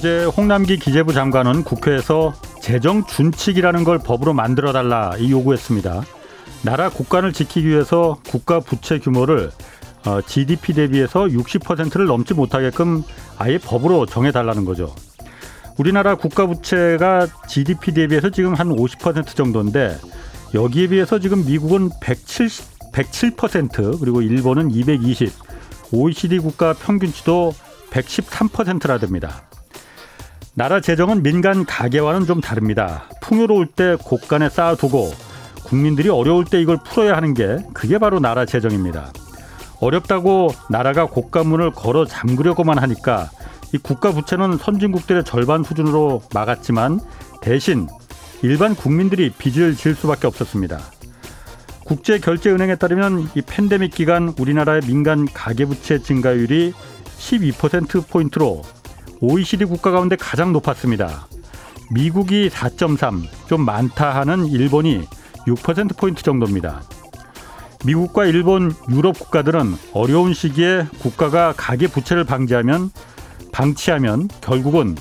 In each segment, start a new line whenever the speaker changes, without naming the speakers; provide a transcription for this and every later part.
어제 홍남기 기재부 장관은 국회에서 재정 준칙이라는 걸 법으로 만들어 달라 이 요구했습니다. 나라 국간을 지키기 위해서 국가 부채 규모를 GDP 어, 대비해서 60%를 넘지 못하게끔 아예 법으로 정해 달라는 거죠. 우리나라 국가 부채가 GDP 대비해서 지금 한 50% 정도인데 여기에 비해서 지금 미국은 170, 107% 그리고 일본은 220, OECD 국가 평균치도 113%라 됩니다. 나라 재정은 민간 가계와는 좀 다릅니다. 풍요로울 때 곳간에 쌓아두고 국민들이 어려울 때 이걸 풀어야 하는 게 그게 바로 나라 재정입니다. 어렵다고 나라가 곳간문을 걸어 잠그려고만 하니까 이 국가 부채는 선진국들의 절반 수준으로 막았지만 대신 일반 국민들이 빚을 질 수밖에 없었습니다. 국제결제은행에 따르면 이 팬데믹 기간 우리나라의 민간 가계부채 증가율이 12%포인트로 OECD 국가 가운데 가장 높았습니다. 미국이 4.3, 좀 많다 하는 일본이 6%포인트 정도입니다. 미국과 일본, 유럽 국가들은 어려운 시기에 국가가 가계 부채를 방지하면 방치하면 결국은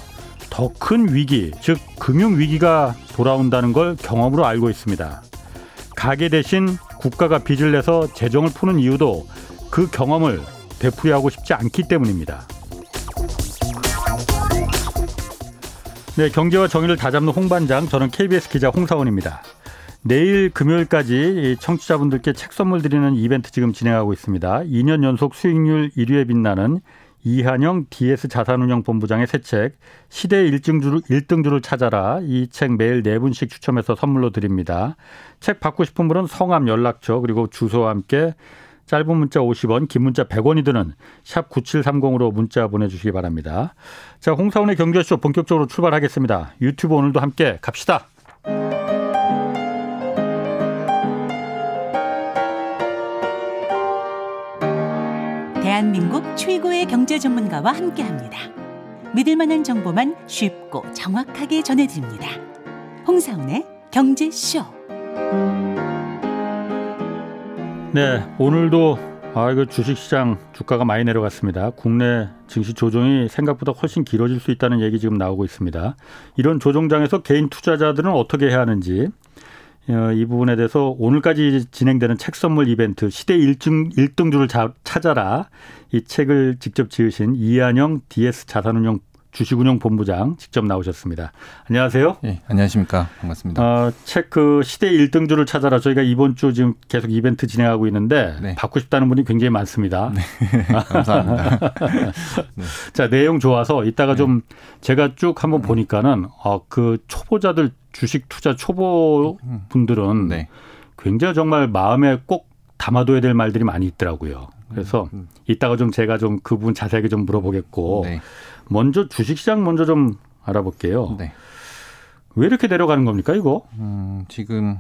더 큰 위기, 즉 금융 위기가 돌아온다는 걸 경험으로 알고 있습니다. 가계 대신 국가가 빚을 내서 재정을 푸는 이유도 그 경험을 되풀이하고 싶지 않기 때문입니다. 네, 경제와 정의를 다잡는 홍반장, 저는 KBS 기자 홍사원입니다. 내일 금요일까지 청취자분들께 책 선물 드리는 이벤트 지금 진행하고 있습니다. 2년 연속 수익률 1위에 빛나는 이한영 DS 자산운용 본부장의 새 책 시대 일등주를, 일등주를 찾아라 이 책 매일 네 분씩 추첨해서 선물로 드립니다. 책 받고 싶은 분은 성함 연락처 그리고 주소와 함께 짧은 문자 50원, 긴 문자 100원이 드는 샵 9730으로 문자 보내주시기 바랍니다. 자, 홍사원의 경제쇼 본격적으로 출발하겠습니다. 유튜브 오늘도 함께 갑시다.
대한민국 최고의 경제 전문가와 함께 합니다. 믿을 만한 정보만 쉽고 정확하게 전해드립니다. 홍사운의 경제쇼.
네, 오늘도 아 이거 주식시장 주가가 많이 내려갔습니다. 국내 증시 조정이 생각보다 훨씬 길어질 수 있다는 얘기 지금 나오고 있습니다. 이런 조정장에서 개인 투자자들은 어떻게 해야 하는지 어, 이 부분에 대해서 오늘까지 진행되는 책 선물 이벤트 시대 1등, 1등주를 찾아라 이 책을 직접 지으신 이한영 DS 자산운용 주식운용 본부장 직접 나오셨습니다. 안녕하세요.
네, 안녕하십니까. 반갑습니다.
어, 책그 시대 1등주를 찾아라 저희가 이번 주 지금 계속 이벤트 진행하고 있는데 네. 받고 싶다는 분이 굉장히 많습니다. 네,
감사합니다.
네. 자, 내용 좋아서 이따가 좀 제가 쭉 한번 보니까는 어, 그 초보자들 주식 투자 초보 분들은 네. 굉장히 정말 마음에 꼭 담아둬야 될 말들이 많이 있더라고요. 그래서 음, 음. 이따가 좀 제가 좀 그 부분 자세하게 좀 물어보겠고 네. 먼저 주식시장 먼저 좀 알아볼게요. 네. 왜 이렇게 내려가는 겁니까 이거?
음, 지금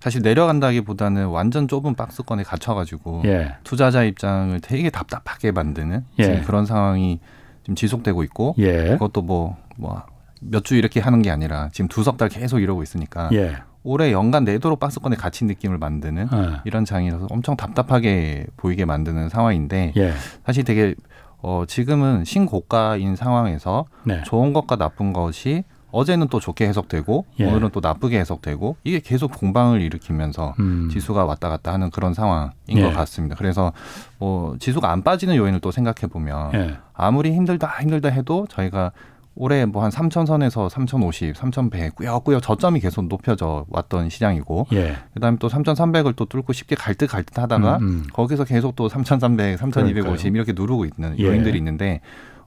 사실 내려간다기보다는 완전 좁은 박스권에 갇혀가지고 예. 투자자 입장을 되게 답답하게 만드는 예. 그런 상황이 지금 지속되고 있고 예. 그것도 뭐 뭐 몇 주 이렇게 하는 게 아니라 지금 두 석 달 계속 이러고 있으니까 예. 올해 연간 내도록 박스권에 갇힌 느낌을 만드는 예. 이런 장이라서 엄청 답답하게 보이게 만드는 상황인데 예. 사실 되게 어, 지금은 신고가인 상황에서 네. 좋은 것과 나쁜 것이 어제는 또 좋게 해석되고 예. 오늘은 또 나쁘게 해석되고 이게 계속 공방을 일으키면서 음. 지수가 왔다 갔다 하는 그런 상황인 예. 것 같습니다. 그래서 뭐 지수가 안 빠지는 요인을 또 생각해 보면 예. 아무리 힘들다 힘들다 해도 저희가 올해 뭐 한 3천선에서 3,050, 3,100 꾸역꾸역 저점이 계속 높여져 왔던 시장이고 예. 그다음에 또 3,300을 또 뚫고 쉽게 갈 듯 갈 듯 하다가 음, 음. 거기서 계속 또 3,300, 3,250 그러니까요. 이렇게 누르고 있는 예. 요인들이 있는데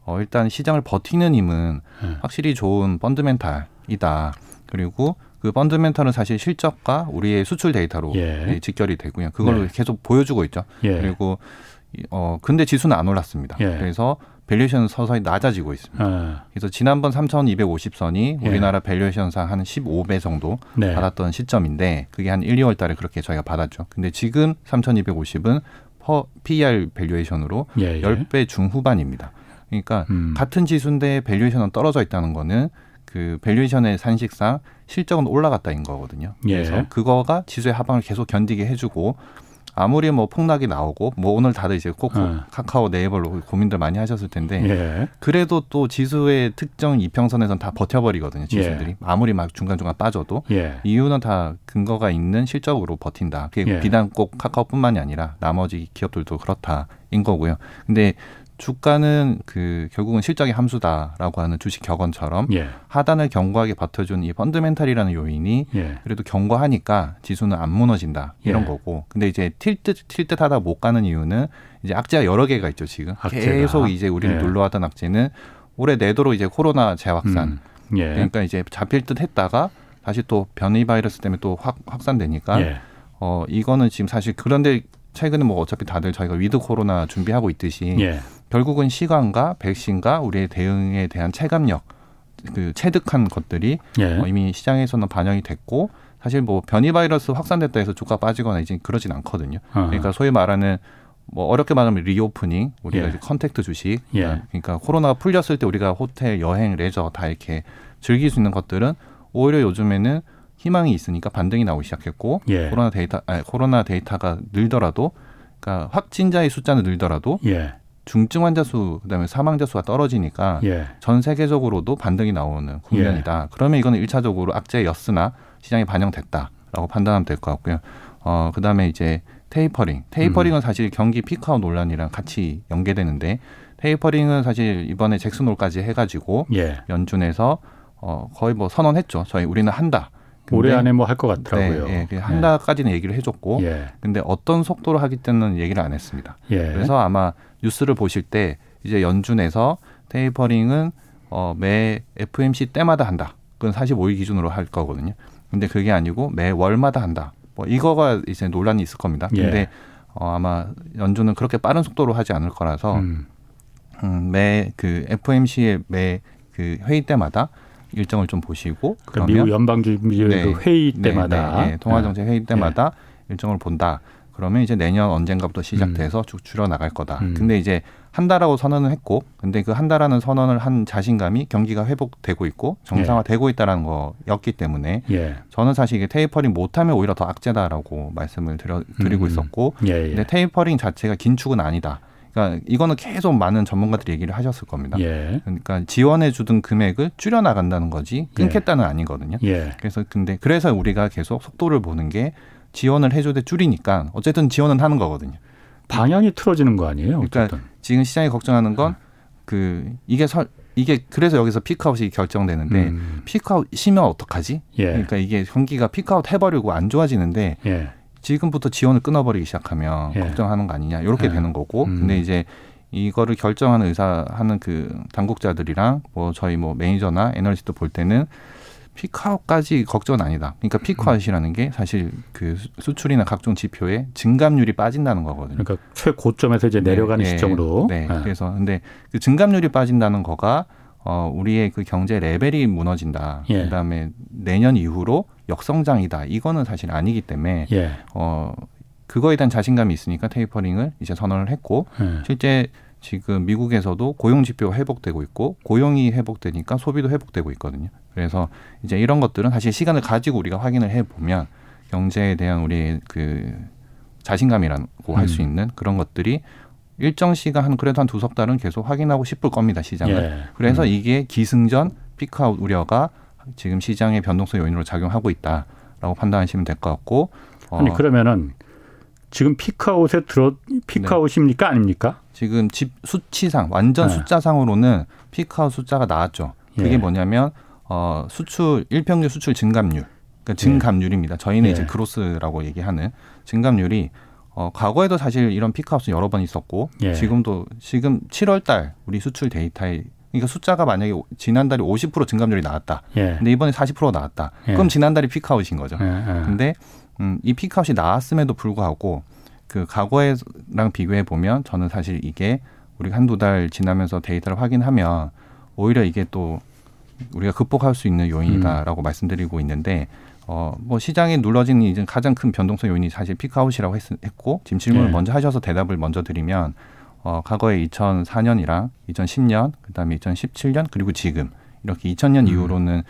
어 일단 시장을 버티는 힘은 예. 확실히 좋은 fundamental이다. 그리고 그 fundamental은 사실 실적과 우리의 수출 데이터로 예. 직결이 되고요. 그걸로 예. 계속 보여주고 있죠. 예. 그리고 어 근데 지수는 안 올랐습니다. 예. 그래서 valuation은 서서히 낮아지고 있습니다. 네. 그래서 지난번 3,250선이 예. 우리나라 valuation상 한 15배 정도 네. 받았던 시점인데 그게 한 1, 2월 달에 그렇게 저희가 받았죠. 근데 지금 3,250은 퍼 PER 밸류에이션으로 예, 예. 10배 중후반입니다. 그러니까 음. 같은 지수인데 valuation은 떨어져 있다는 거는 그 valuation의 산식상 실적은 올라갔다인 거거든요. 예. 그래서 그거가 지수의 하방을 계속 견디게 해주고 아무리 뭐 폭락이 나오고 뭐 오늘 다들 이제 코코 어. 카카오 네이버로 고민들 많이 하셨을 텐데 예. 그래도 또 지수의 특정 이평선에선 다 버텨버리거든요 지수들이 예. 아무리 막 중간 중간 빠져도 예. 이유는 다 근거가 있는 실적으로 버틴다. 그게 예. 비단 꼭 카카오뿐만이 아니라 나머지 기업들도 그렇다인 거고요. 근데 주가는 그 결국은 실적의 함수다라고 하는 주식 격언처럼 예. 하단을 견고하게 버텨준 이 펀드멘탈이라는 요인이 예. 그래도 견고하니까 지수는 안 무너진다 이런 예. 거고 근데 이제 틸듯 틸듯 하다 못 가는 이유는 이제 악재가 여러 개가 있죠 지금 악재가. 계속 이제 우리를 예. 눌러왔던 악재는 올해 내도로 이제 코로나 재확산 음. 예. 그러니까 이제 잡힐 듯 했다가 다시 또 변이 바이러스 때문에 또 확, 확산되니까 예. 어 이거는 지금 사실 그런데 최근에 뭐 어차피 다들 저희가 with 코로나 준비하고 있듯이 예. 결국은 시간과 백신과 우리의 대응에 대한 체감력 그 체득한 것들이 예. 어, 이미 시장에서는 반영이 됐고 사실 뭐 변이 바이러스 확산됐다 해서 주가 빠지거나 이제 그러진 않거든요. 어허. 그러니까 소위 말하는 뭐 어렵게 말하면 reopening 우리가 예. 이제 contact 주식 예. 그러니까 코로나가 풀렸을 때 우리가 호텔 여행 레저 다 이렇게 즐길 수 있는 것들은 오히려 요즘에는 희망이 있으니까 반등이 나오기 시작했고 예. 코로나 데이터 아니, 코로나 데이터가 늘더라도 그러니까 확진자의 숫자는 늘더라도 예. 중증 환자 수 그다음에 사망자 수가 떨어지니까 예. 전 세계적으로도 반등이 나오는 국면이다. 예. 그러면 이거는 일차적으로 악재였으나 시장에 반영됐다라고 판단하면 될 것 같고요. 어 그다음에 이제 tapering. Tapering은 음. 사실 경기 peak out 논란이랑 같이 연계되는데 tapering은 사실 이번에 잭슨홀까지 해가지고 예. 연준에서 어 거의 뭐 선언했죠. 저희 우리는 한다.
올해 안에 뭐 할 것 같더라고요.
네, 네, 한 달까지는 얘기를 해줬고, 예. 근데 어떤 속도로 하기 때는 얘기를 안 했습니다. 예. 그래서 아마 뉴스를 보실 때 이제 연준에서 테이퍼링은 어, 매 FMC 때마다 한다. 그건 45일 기준으로 할 거거든요. 근데 그게 아니고 매 월마다 한다. 뭐 이거가 이제 논란이 있을 겁니다. 예. 근데 어, 아마 연준은 그렇게 빠른 속도로 하지 않을 거라서 음. 음, 매그 FMC의 매 그 회의 때마다 일정을 좀 보시고
그러니까 미국 연방준비제도 네, 회의 네, 때마다
네, 네, 통화정책 회의 때마다 일정을 본다. 그러면 이제 내년 언젠가부터 시작돼서 음. 쭉 줄여 나갈 거다. 음. 근데 이제 한달하고 선언을 했고, 근데 그 한달하는 선언을 한 자신감이 경기가 회복되고 있고 정상화되고 있다라는 거였기 때문에 예. 저는 사실 이게 테이퍼링 못하면 오히려 더 악재다라고 말씀을 드려, 드리고 음. 있었고, 예, 예. 근데 테이퍼링 자체가 긴축은 아니다. 그러니까 이거는 계속 많은 전문가들이 얘기를 하셨을 겁니다. 예. 그러니까 지원해 주던 금액을 줄여 나간다는 거지 끊겠다는 예. 아니거든요. 예. 그래서 근데 그래서 우리가 계속 속도를 보는 게 지원을 해줘도 줄이니까 어쨌든 지원은 하는 거거든요.
방향이 틀어지는 거 아니에요?
어쨌든. 그러니까 지금 시장이 걱정하는 건그 음. 이게 설 이게 그래서 여기서 피크아웃이 결정되는데 음. 피크아웃 시면 어떡하지? 예. 그러니까 이게 경기가 피크아웃 해버리고 안 좋아지는데 예. 지금부터 지원을 끊어버리기 시작하면 예. 걱정하는 거 아니냐 이렇게 예. 되는 거고 음. 근데 이제 이거를 결정하는 의사 하는 그 당국자들이랑 뭐 저희 뭐 매니저나 애널리스트 볼 때는 peak out까지 걱정은 아니다. 그러니까 peak out이라는 게 사실 그 수출이나 각종 지표에 증감률이 빠진다는 거거든요.
그러니까 최고점에서 이제 네, 내려가는 네, 시점으로.
네. 네. 그래서 근데 그 증감률이 빠진다는 거가 어 우리의 그 경제 레벨이 무너진다. 예. 그다음에 내년 이후로 역성장이다. 이거는 사실 아니기 때문에 예. 어 그거에 대한 자신감이 있으니까 테이퍼링을 이제 선언을 했고 예. 실제 지금 미국에서도 고용 지표가 회복되고 있고 고용이 회복되니까 소비도 회복되고 있거든요. 그래서 이제 이런 것들은 사실 시간을 가지고 우리가 확인을 해 보면 경제에 대한 우리의 그 자신감이라고 음. 할수 있는 그런 것들이 일정 시간 한 그래도 한 두석 달은 계속 확인하고 싶을 겁니다 시장을. 예. 그래서 음. 이게 기승전 피크아웃 우려가 지금 시장의 변동성 요인으로 작용하고 있다라고 판단하시면 될 것 같고.
어. 아니 그러면은 지금 peak out에 들어 peak out입니까 네. 아닙니까?
지금 집 수치상 완전 네. 숫자상으로는 peak out 숫자가 나왔죠. 그게 예. 뭐냐면 어 수출 일평균 수출 증감률. 그러니까 예. 증감률입니다. 저희는 예. 이제 growth라고 얘기하는 증감률이 어, 과거에도 사실 이런 peak out은 여러 번 있었고 예. 지금도 지금 7월 달 우리 수출 데이터에 그러니까 숫자가 만약에 지난달에 50% 증감률이 나왔다. 예. 근데 이번에 40% 나왔다. 예. 그럼 지난달이 peak out인 거죠. 예. 예. 근데 음, 이 peak out이 나왔음에도 불구하고 그 과거에랑 비교해 보면 저는 사실 이게 우리가 한두 달 지나면서 데이터를 확인하면 오히려 이게 또 우리가 극복할 수 있는 요인이다라고 음. 말씀드리고 있는데 어, 뭐 시장에 눌러진 이제 가장 큰 변동성 요인이 사실 peak out이라고 했, 고 지금 질문을 네. 먼저 하셔서 대답을 먼저 드리면 어, 과거에 2004년이랑 2010년, 그다음에 2017년 그리고 지금 이렇게 2000년 음. 이후로는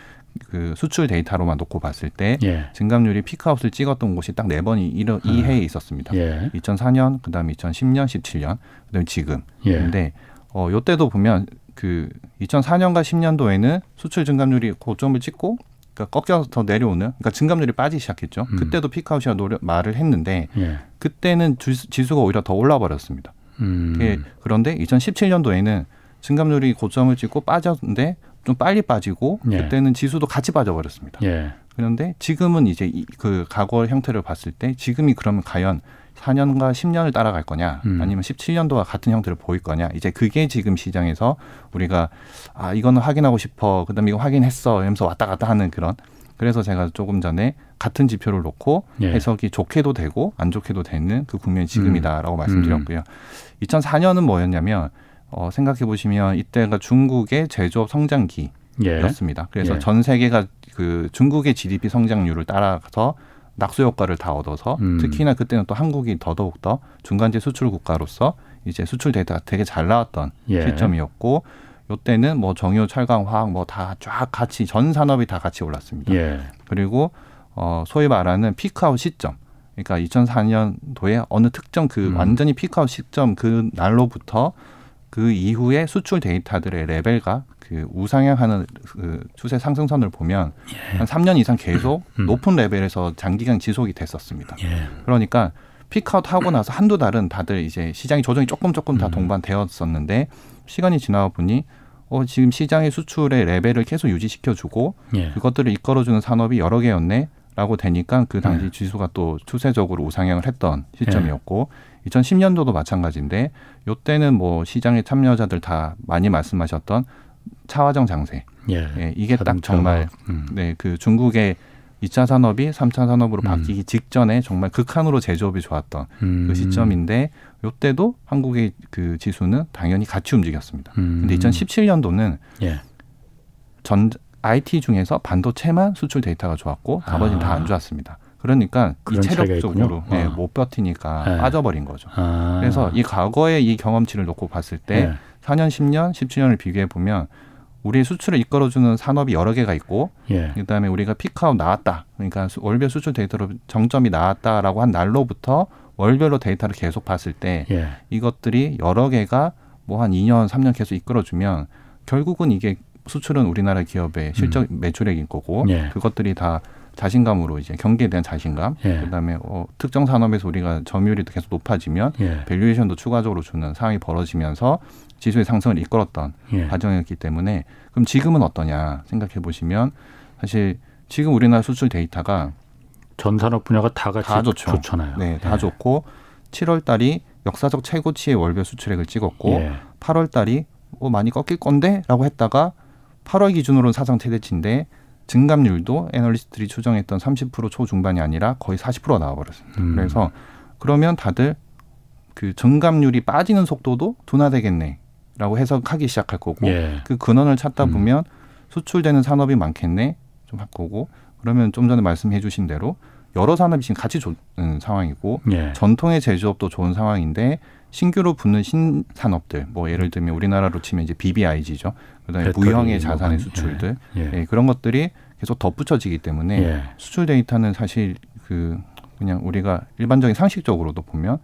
그 수출 데이터로만 놓고 봤을 때 예. 증감률이 피크아웃을 찍었던 곳이 딱 네 번이 이, 이 음. 해에 있었습니다. 예. 2004년, 그다음에 2010년, 17년, 그다음에 지금. 예. 근데 어 요때도 보면 그 2004년과 10년도에는 수출 증감률이 고점을 찍고 그러니까 꺾여서 더 내려오는 그러니까 증감률이 빠지기 시작했죠. 음. 그때도 피크아웃이라 노려, 말을 했는데 예. 그때는 지수가 오히려 더 올라 버렸습니다. 음. 그런데 2017년도에는 증감률이 고점을 찍고 빠졌는데 좀 빨리 빠지고 예. 그때는 지수도 같이 빠져버렸습니다. 예. 그런데 지금은 이제 그 과거 형태를 봤을 때 지금이 그러면 과연 4년과 10년을 따라갈 거냐 음. 아니면 17년도와 같은 형태를 보일 거냐 이제 그게 지금 시장에서 우리가 아 이거는 확인하고 싶어 그다음에 이거 확인했어 이러면서 왔다 갔다 하는 그런 그래서 제가 조금 전에 같은 지표를 놓고 예. 해석이 좋게도 되고 안 좋게도 되는 그 국면이 지금이다라고 음. 말씀드렸고요. 2004년은 뭐였냐면 어, 생각해 보시면 이때가 중국의 제조업 성장기였습니다. 예. 그래서 예. 전 세계가 그 중국의 GDP 성장률을 따라서 낙수 효과를 다 얻어서 음. 특히나 그때는 또 한국이 더더욱 더 중간재 수출 국가로서 이제 수출 데이터가 되게 잘 나왔던 예. 시점이었고 요때는 뭐 정유, 철강, 화학 뭐 다 쫙 같이 전 산업이 다 같이 올랐습니다. 예. 그리고 어 소위 말하는 피크아웃 시점. 그러니까 2004년도에 어느 특정 그 음. 완전히 peak out 시점 그 날로부터 그 이후에 수출 데이터들의 레벨과 그 우상향하는 그 추세 상승선을 보면 예. 한 3년 이상 계속 음. 높은 레벨에서 장기간 지속이 됐었습니다. 예. 그러니까 peak out 하고 나서 한두 달은 다들 이제 시장이 조정이 조금 조금 다 음. 동반되었었는데 시간이 지나 보니 어 지금 시장의 수출의 레벨을 계속 유지시켜 주고 예. 그것들을 이끌어 주는 산업이 여러 개였네 라고 되니까 그 당시 예. 지수가 또 추세적으로 우상향을 했던 시점이었고 예. 2010년도도 마찬가지인데 요때는 뭐 시장의 참여자들 다 많이 말씀하셨던 차화정 장세. 예. 예 이게 딱 정말 음. 네, 그 중국의 2차 산업이 3차 산업으로 음. 바뀌기 직전에 정말 극한으로 제조업이 좋았던 음. 그 시점인데 요때도 한국의 그 지수는 당연히 같이 움직였습니다. 음. 근데 2017년도는 예. 전 IT 중에서 반도체만 수출 데이터가 좋았고 나머지는 아. 다 안 좋았습니다. 그러니까 이 체력적으로 네, 못 버티니까 네. 빠져버린 거죠. 아. 그래서 이 과거의 이 경험치를 놓고 봤을 때 네. 4년, 10년, 17년을 비교해 보면 우리의 수출을 이끌어주는 산업이 여러 개가 있고 예. 그다음에 우리가 peak out 나왔다. 그러니까 월별 수출 데이터로 정점이 나왔다라고 한 날로부터 월별로 데이터를 계속 봤을 때 예. 이것들이 여러 개가 뭐 한 2년, 3년 계속 이끌어주면 결국은 이게 수출은 우리나라 기업의 실적 음. 매출액인 거고 예. 그것들이 다 자신감으로 이제 경기에 대한 자신감, 예. 그다음에 어, 특정 산업에서 우리가 점유율이 계속 높아지면 예. valuation도 추가적으로 주는 상황이 벌어지면서 지수의 상승을 이끌었던 예. 과정이었기 때문에 그럼 지금은 어떠냐 생각해 보시면 사실 지금 우리나라 수출 데이터가
전 산업 분야가 다 같이 다 좋죠. 좋잖아요.
네, 다 예. 좋고 7월 달이 역사적 최고치의 월별 수출액을 찍었고 8월 예. 달이 뭐 많이 꺾일 건데라고 했다가 8월 기준으로는 사상 최대치인데 증감률도 애널리스트들이 추정했던 30% 초중반이 아니라 거의 40%가 나와버렸습니다. 음. 그래서 그러면 다들 그 증감률이 빠지는 속도도 둔화되겠네 라고 해석하기 시작할 거고 예. 그 근원을 찾다 음. 보면 음. 수출되는 산업이 많겠네 좀 할 거고 그러면 좀 전에 말씀해 주신 대로 여러 산업이 지금 같이 좋은 상황이고 예. 전통의 제조업도 좋은 상황인데 신규로 붙는 신산업들 뭐 예를 들면 우리나라로 치면 이제 BBIG죠. 그다음에 무형의 자산의 수출들 예. 예. 예. 그런 것들이 계속 덧붙여지기 때문에 예. 수출 데이터는 사실 그 그냥 우리가 일반적인 상식적으로도 보면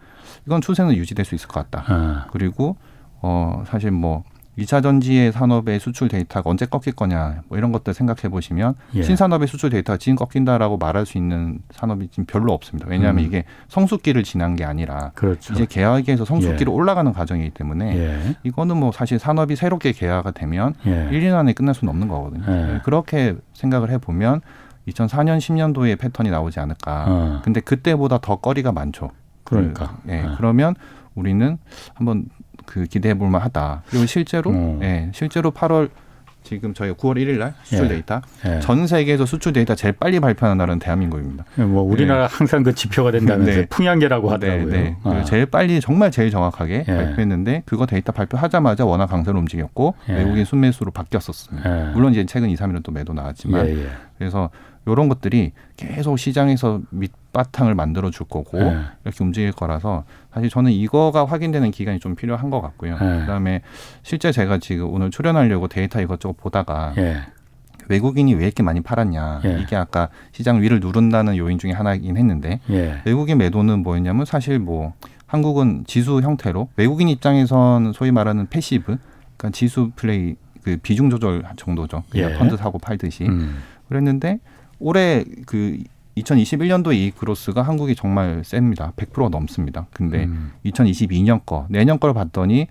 이건 추세는 유지될 수 있을 것 같다. 아. 그리고 어 사실 뭐 2차 전지의 산업의 수출 데이터가 언제 꺾일 거냐 뭐 이런 것들 생각해 보시면 예. 신산업의 수출 데이터가 지금 꺾인다라고 말할 수 있는 산업이 지금 별로 없습니다. 왜냐하면 음. 이게 성숙기를 지난 게 아니라 그렇죠. 이제 개화기에서 성숙기로 예. 올라가는 과정이기 때문에 예. 이거는 뭐 사실 산업이 새롭게 개화가 되면 예. 1년 안에 끝날 수는 없는 거거든요. 예. 네, 그렇게 생각을 해 보면 2004년 10년도에 패턴이 나오지 않을까. 어. 근데 그때보다 더 거리가 많죠.
그러니까.
그, 예. 어. 그러면 우리는 한번 그 기대해 볼 만하다. 그리고 실제로 음. 예, 실제로 8월 지금 저희가 9월 1일 날 수출 예. 데이터 예. 전 세계에서 수출 데이터 제일 빨리 발표하는 나라는 대한민국입니다.
예, 뭐 우리나라 네. 항상 그 지표가 된다면서 네. 풍향계라고 네, 하더라고요. 네, 네.
아. 제일 빨리 정말 제일 정확하게 예. 발표했는데 그거 데이터 발표하자마자 워낙 강세로 움직였고 예. 외국인 순매수로 바뀌었었습니다. 예. 물론 이제 최근 2, 3일은 또 매도 나왔지만 그래서 이런 것들이 계속 시장에서 밑 바탕을 만들어 줄 거고 네. 이렇게 움직일 거라서 사실 저는 이거가 확인되는 기간이 좀 필요한 것 같고요. 네. 그다음에 실제 제가 지금 오늘 출연하려고 데이터 이것저것 보다가 네. 외국인이 왜 이렇게 많이 팔았냐 예. 이게 아까 시장 위를 누른다는 요인 중에 하나이긴 했는데 예. 외국인 매도는 뭐였냐면 사실 뭐 한국은 지수 형태로 외국인 입장에선 소위 말하는 passive 그러니까 지수 플레이 그 비중 조절 정도죠 그냥 예. 펀드 사고 팔듯이 음. 그랬는데 올해 그 2021년도 이익 그로스가 한국이 정말 셉니다. 100% 넘습니다. 근데 음. 2022년 거, 내년 걸 봤더니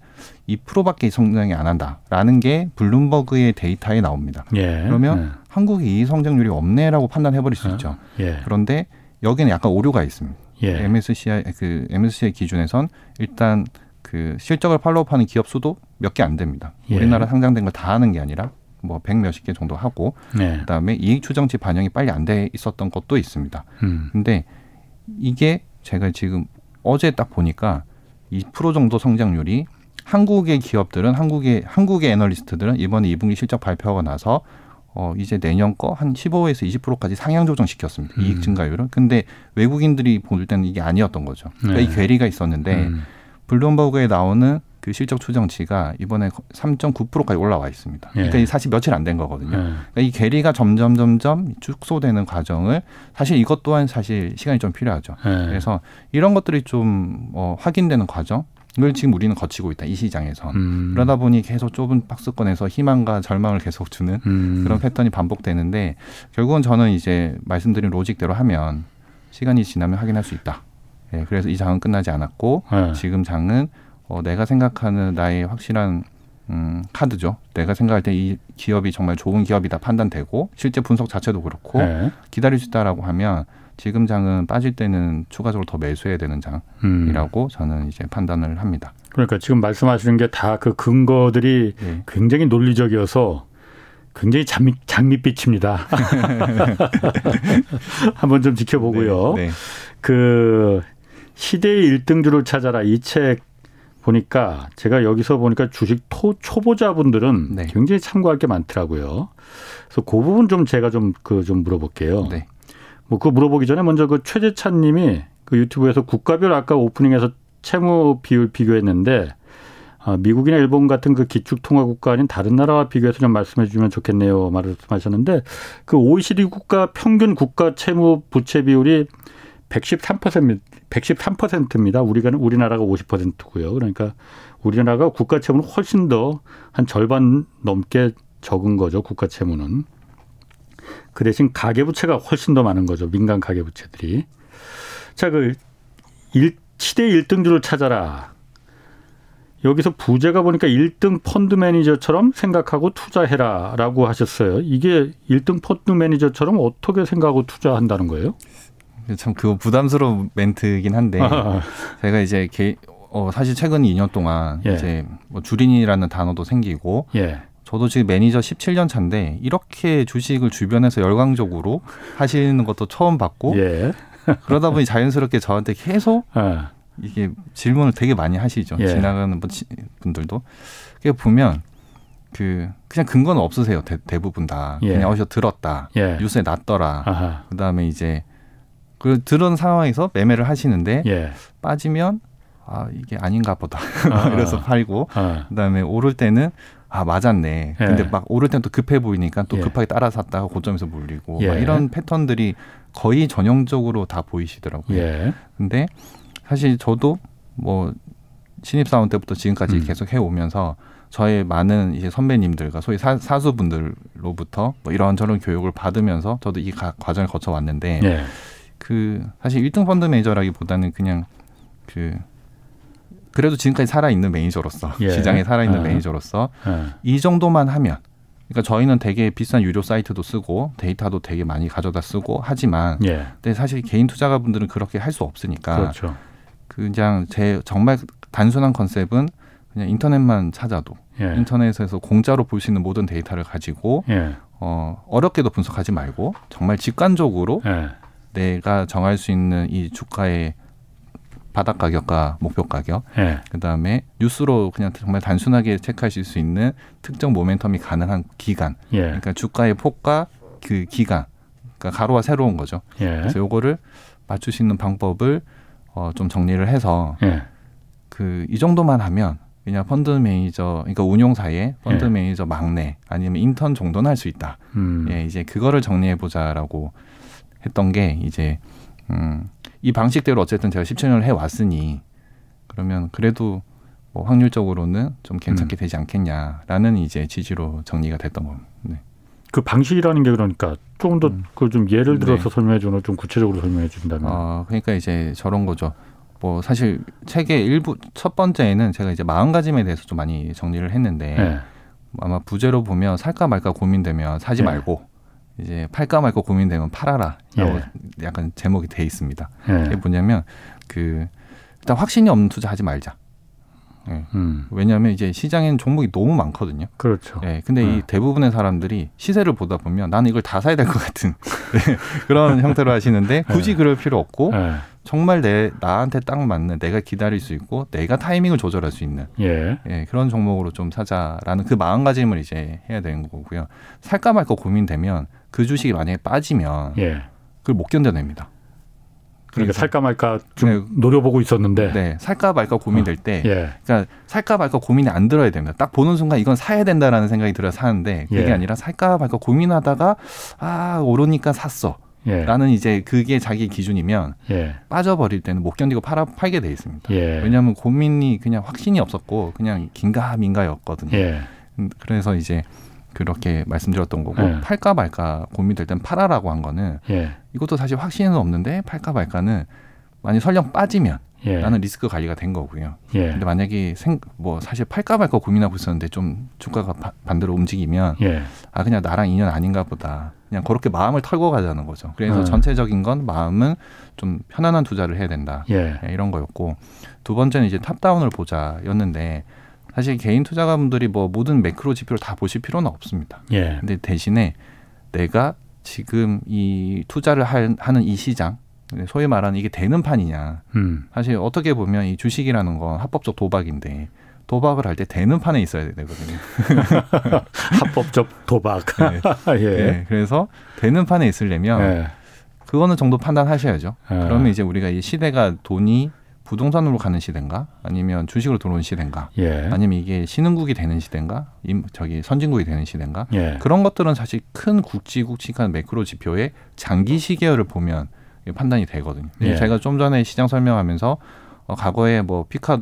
2%밖에 성장이 안 한다라는 게 블룸버그의 데이터에 나옵니다. 예. 그러면 예. 한국이 이 성장률이 없네라고 판단해 버릴 수 어? 있죠. 예. 그런데 여기는 약간 오류가 있습니다. 예. MSCI 그 MSCI 기준에선 일단 그 실적을 팔로우하는 기업 수도 몇 개 안 됩니다. 예. 우리나라 상장된 걸 다 하는 게 아니라 뭐 백 몇십 개 정도 하고 네. 그다음에 이익 추정치 반영이 빨리 안 돼 있었던 것도 있습니다. 음. 근데 이게 제가 지금 어제 딱 보니까 2% 정도 성장률이 한국의 기업들은 한국의 한국의 애널리스트들은 이번에 2분기 실적 발표하고 나서 어 이제 내년 거 한 15에서 20%까지 상향 조정 시켰습니다. 음. 이익 증가율은. 근데 외국인들이 볼 때는 이게 아니었던 거죠. 그러니까 네. 이 괴리가 있었는데 음. 블룸버그에 나오는 그 실적 추정치가 이번에 3.9%까지 올라와 있습니다. 예. 그러니까 사실 며칠 안 된 거거든요. 예. 그러니까 이 괴리가 점점 점점 축소되는 과정을 사실 이것 또한 사실 시간이 좀 필요하죠. 예. 그래서 이런 것들이 좀 어, 확인되는 과정. 을 지금 우리는 거치고 있다 이 시장에선 음. 그러다 보니 계속 좁은 박스권에서 희망과 절망을 계속 주는 음. 그런 패턴이 반복되는데 결국은 저는 이제 말씀드린 로직대로 하면 시간이 지나면 확인할 수 있다. 예, 그래서 이 장은 끝나지 않았고 예. 지금 장은 어, 내가 생각하는 나의 확실한 음, 카드죠. 내가 생각할 때 이 기업이 정말 좋은 기업이다 판단되고 실제 분석 자체도 그렇고 네. 기다릴 수 있다라고 하면 지금 장은 빠질 때는 추가적으로 더 매수해야 되는 장이라고 음. 저는 이제 판단을 합니다.
그러니까 지금 말씀하시는 게 다 그 근거들이 네. 굉장히 논리적이어서 굉장히 장밋, 장밋빛입니다. 한번 좀 지켜보고요. 네, 네. 그 시대의 일등주를 찾아라 이 책 보니까 제가 여기서 보니까 주식 토, 초보자분들은 네. 굉장히 참고할 게 많더라고요. 그래서 그 부분 좀 제가 좀 그좀 그 좀 물어볼게요. 네. 뭐그 물어보기 전에 먼저 그 최재찬 님이 그 유튜브에서 국가별 아까 오프닝에서 채무 비율 비교했는데 아, 미국이나 일본 같은 그 기축 통화 국가 아닌 다른 나라와 비교해서 좀 말씀해 주면 좋겠네요. 말씀하셨는데 그 OECD 국가 평균 국가 채무 부채 비율이 113% 113%입니다. 우리가 우리나라가 50%고요. 그러니까 우리나라가 국가 채무는 훨씬 더 한 절반 넘게 적은 거죠. 국가 채무는. 그 대신 가계 부채가 훨씬 더 많은 거죠. 민간 가계 부채들이. 자, 그 일, 시대 1등주를 찾아라. 여기서 부제가 보니까 1등 펀드 매니저처럼 생각하고 투자해라 라고 하셨어요. 이게 1등 펀드 매니저처럼 어떻게 생각하고 투자한다는 거예요?
참 그거 부담스러운 멘트이긴 한데 제가 이제 개, 어, 사실 최근 2년 동안 예. 이제 뭐 주린이라는 단어도 생기고 예. 저도 지금 매니저 17년 차인데 이렇게 주식을 주변에서 열광적으로 하시는 것도 처음 봤고 예. 그러다 보니 자연스럽게 저한테 계속 예. 이게 질문을 되게 많이 하시죠. 예. 지나가는 분들도. 그게 보면 그 그냥 근거는 없으세요. 대, 부분 다. 예. 그냥 어디서 들었다. 예. 뉴스에 났더라. 그다음에 이제 그 들은 상황에서 매매를 하시는데 예. 빠지면 아 이게 아닌가 보다 아, 이래서 팔고 아. 그다음에 오를 때는 아 맞았네. 예. 근데 막 오를 때는 또 급해 보이니까 또 예. 급하게 따라 샀다가 고점에서 물리고 막 예. 이런 패턴들이 거의 전형적으로 다 보이시더라고요. 예. 근데 사실 저도 뭐 신입사원 때부터 지금까지 음. 계속 해오면서 저의 많은 이제 선배님들과 소위 사, 사수분들로부터 뭐 이런 저런 교육을 받으면서 저도 이 가, 과정을 거쳐 왔는데 예. 그 사실 1등 펀드 매니저라기보다는 그냥 그 그래도 지금까지 살아 있는 매니저로서 예. 시장에 살아 있는 예. 매니저로서 예. 이 정도만 하면 그러니까 저희는 되게 비싼 유료 사이트도 쓰고 데이터도 되게 많이 가져다 쓰고 하지만 예. 근데 사실 개인 투자가분들은 그렇게 할 수 없으니까 그렇죠. 그냥 제 정말 단순한 컨셉은 그냥 인터넷만 찾아도 예. 인터넷에서 공짜로 볼 수 있는 모든 데이터를 가지고 예. 어, 어렵게도 분석하지 말고 정말 직관적으로 내가 정할 수 있는 이 주가의 바닥 가격과 목표 가격, 네. 그다음에 뉴스로 그냥 정말 단순하게 체크하실 수 있는 특정 모멘텀이 가능한 기간, 예. 그러니까 주가의 폭과 그 기간, 그러니까 가로와 세로인 거죠. 예. 그래서 요거를 맞출 수 있는 방법을 어, 좀 정리를 해서 예. 그 이 정도만 하면 그냥 펀드 매니저, 그러니까 운용사의 펀드 예. 매니저 막내 아니면 인턴 정도는 할 수 있다. 음. 예, 이제 그거를 정리해 보자라고 했던 게 이제 음, 이 방식대로 어쨌든 제가 17년을 해 왔으니 그러면 그래도 뭐 확률적으로는 좀 괜찮게 음. 되지 않겠냐라는 이제 지지로 정리가 됐던 겁니다. 네.
그 방식이라는 게 그러니까 조금 더 그좀 음. 예를 들어서 네. 설명해 주는 좀 구체적으로 설명해 준다면.
어, 그러니까 이제 저런 거죠. 뭐 사실 책의 일부 첫 번째에는 제가 이제 마음가짐에 대해서 좀 많이 정리를 했는데 네. 아마 부제로 보면 살까 말까 고민되면 사지 네. 말고 이제 팔까 말까 고민되면 팔아라라고 예. 약간 제목이 돼 있습니다. 예. 이게 뭐냐면 그 일단 확신이 없는 투자하지 말자. 예. 음. 왜냐하면 이제 시장에는 종목이 너무 많거든요.
그렇죠.
예. 근데 이 네. 대부분의 사람들이 시세를 보다 보면 나는 이걸 다 사야 될 것 같은 네. 그런 형태로 하시는데 굳이 네. 그럴 필요 없고 정말 내 나한테 딱 맞는 내가 기다릴 수 있고 내가 타이밍을 조절할 수 있는 예. 예. 그런 종목으로 좀 사자라는 그 마음가짐을 이제 해야 되는 거고요. 살까 말까 고민되면 그 주식이 만약에 빠지면 예. 그걸 못 견뎌냅니다.
그러니까 살까 말까 좀 네. 노려보고 있었는데.
네. 살까 말까 고민될 어. 때. 예. 그러니까 살까 말까 고민이 안 들어야 됩니다. 딱 보는 순간 이건 사야 된다라는 생각이 들어 사는데 그게 예. 아니라 살까 말까 고민하다가 아, 오르니까 샀어. 예. 라는 이제 그게 자기 기준이면 예. 빠져버릴 때는 못 견디고 팔아, 팔게 돼 있습니다. 예. 왜냐하면 고민이 그냥 확신이 없었고 그냥 긴가 민가였거든요. 예. 음, 그래서 이제 그렇게 말씀드렸던 거고 네. 팔까 말까 고민될 땐 팔아라고 한 거는 예. 이것도 사실 확신은 없는데 팔까 말까는 만약 설령 빠지면 예. 라는 리스크 관리가 된 거고요. 예. 근데 만약에 생, 뭐 사실 팔까 말까 고민하고 있었는데 좀 주가가 바, 반대로 움직이면 예. 아 그냥 나랑 인연 아닌가 보다. 그냥 그렇게 마음을 털고 가자는 거죠. 그래서 음. 전체적인 건 마음은 좀 편안한 투자를 해야 된다. 예. 예 이런 거였고 두 번째는 이제 탑다운을 보자였는데 사실 개인 투자가분들이 뭐 모든 매크로 지표를 다 보실 필요는 없습니다. 예. 근데 대신에 내가 지금 이 투자를 할, 하는 이 시장 소위 말하는 이게 되는 판이냐. 음. 사실 어떻게 보면 이 주식이라는 건 합법적 도박인데 도박을 할 때 되는 판에 있어야 되거든요.
합법적 도박. 네.
예. 네. 그래서 되는 판에 있으려면 예. 그거는 정도 판단하셔야죠. 예. 그러면 이제 우리가 이 시대가 돈이 부동산으로 가는 시대인가 아니면 주식으로 들어오는 시대인가 예. 아니면 이게 신흥국이 되는 시대인가 임, 저기 선진국이 되는 시대인가 예. 그런 것들은 사실 큰 국지국직한 매크로 지표의 장기 시계열을 보면 판단이 되거든요. 예. 제가 좀 전에 시장 설명하면서 어, 과거에 뭐 피카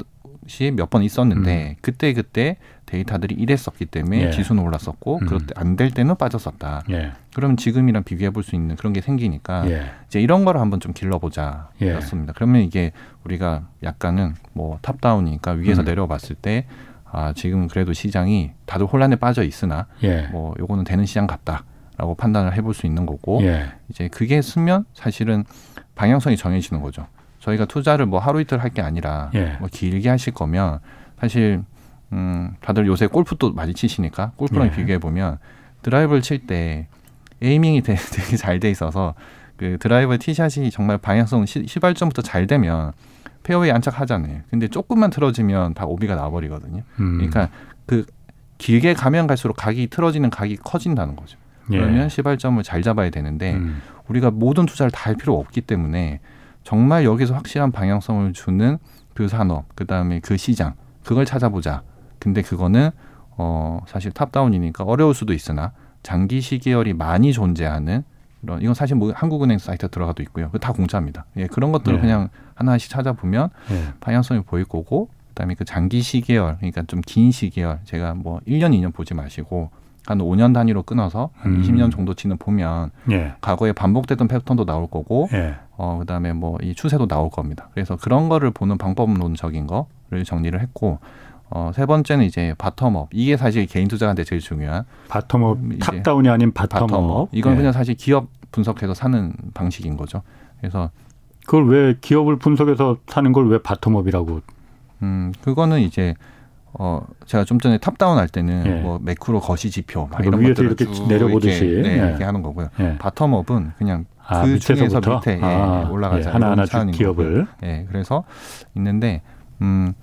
몇번 있었는데 음. 그때 그때 데이터들이 이랬었기 때문에 예. 지수는 올랐었고 음. 그럴 때 안 될 때는 빠졌었다. 예. 그럼 지금이랑 비교해 볼 수 있는 그런 게 생기니까 예. 이제 이런 거를 한번 좀 길러보자 였습니다. 예. 그러면 이게 우리가 약간은 뭐 탑다운이니까 위에서 음. 내려봤을 때 아, 지금 그래도 시장이 다들 혼란에 빠져 있으나 예. 뭐 요거는 되는 시장 같다 라고 판단을 해볼 수 있는 거고 예. 이제 그게 쓰면 사실은 방향성이 정해지는 거죠. 저희가 투자를 뭐 하루 이틀 할 게 아니라 뭐 길게 하실 거면 사실 음, 다들 요새 골프도 많이 치시니까 골프랑 네. 비교해 보면 드라이브를 칠 때 에이밍이 되게, 되게 잘 돼 있어서 그 드라이버 티샷이 정말 방향성 시, 시발점부터 잘 되면 페어웨이 안착하잖아요. 근데 조금만 틀어지면 다 오비가 나버리거든요. 음. 그러니까 그 길게 가면 갈수록 각이 틀어지는 각이 커진다는 거죠. 예. 그러면 시발점을 잘 잡아야 되는데 음. 우리가 모든 투자를 다 할 필요 없기 때문에 정말 여기서 확실한 방향성을 주는 그 산업, 그 다음에 그 시장, 그걸 찾아보자. 근데 그거는 어 사실 top-down이니까 어려울 수도 있으나 장기 시계열이 많이 존재하는 이런 이건 사실 뭐 한국은행 사이트 들어가도 있고요. 다 공짜입니다. 예, 그런 것들을 네. 그냥 하나씩 찾아보면 네. 방향성이 보일 거고 그다음에 그 장기 시계열 그러니까 좀 긴 시계열 제가 뭐 1년 2년 보지 마시고 한 5년 단위로 끊어서 한 음. 20년 정도치는 보면 예. 과거에 반복됐던 패턴도 나올 거고 예. 어 그다음에 뭐 이 추세도 나올 겁니다. 그래서 그런 거를 보는 방법론적인 거를 정리를 했고 어, 세 번째는 이제 bottom-up. 이게 사실 개인 투자한테 제일 중요한.
bottom-up, top-down이 아닌 bottom-up. bottom-up.
이건 네. 그냥 사실 기업 분석해서 사는 방식인 거죠. 그래서
그걸 왜 기업을 분석해서 사는 걸 왜 bottom-up이라고?
음, 그거는 이제 어 제가 좀 전에 top-down 할 때는 예. 뭐 매크로 거시 지표 막 이런
위에서 이렇게 내려보듯이
이렇게, 네, 예. 이렇게 하는 거고요. 예. bottom-up은 그냥 아, 그 중에서 밑에 예, 아, 올라가자
예, 하나하나 기업을.
예, 그래서 있는데 음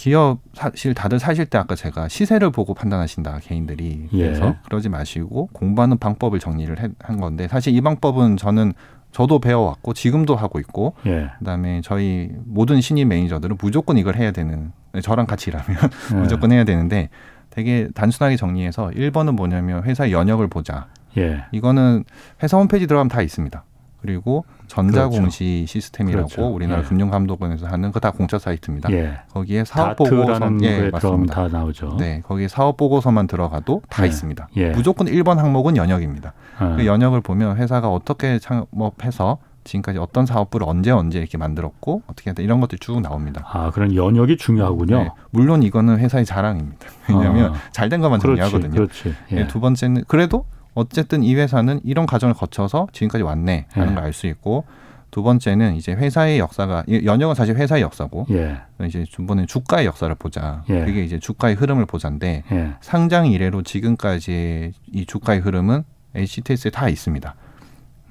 기업 사실 다들 사실 때 아까 제가 시세를 보고 판단하신다 개인들이 예. 그래서 예. 그러지 마시고 공부하는 방법을 정리를 한 건데 사실 이 방법은 저는 저도 배워왔고 지금도 하고 있고 예. 그다음에 저희 모든 신입 매니저들은 무조건 이걸 해야 되는 네, 저랑 같이 일하면 네. 무조건 해야 되는데 되게 단순하게 정리해서 1번은 뭐냐면 회사 연역을 보자. 예. 이거는 회사 홈페이지 들어가면 다 있습니다. 그리고 전자공시 그렇죠. 시스템이라고 그렇죠. 우리나라 예. 금융감독원에서 하는 그 다 공짜 사이트입니다. 예. 거기에 사업 보고서
예, 맞습니다. 다 나오죠.
네, 거기에 사업 보고서만 들어가도 다 예. 있습니다. 예. 무조건 1번 항목은 연역입니다. 아. 그 연역을 보면 회사가 어떻게 창업해서 지금까지 어떤 사업부를 언제 언제 이렇게 만들었고 어떻게 했다 이런 것들이 쭉 나옵니다.
아 그런 연역이 중요하군요. 네,
물론 이거는 회사의 자랑입니다. 왜냐하면 아. 잘된 것만 정리하거든요. 그렇지. 예. 네, 두 번째는 그래도 어쨌든 이 회사는 이런 과정을 거쳐서 지금까지 왔네 하는 예. 걸알 수 있고 두 번째는 이제 회사의 역사가 연역은 사실 회사의 역사고 예. 이제 중번에 주가의 역사를 보자. 예. 그게 이제 주가의 흐름을 보자인데 예. 상장 이래로 지금까지의 이 주가의 흐름은 HTS에 다 있습니다.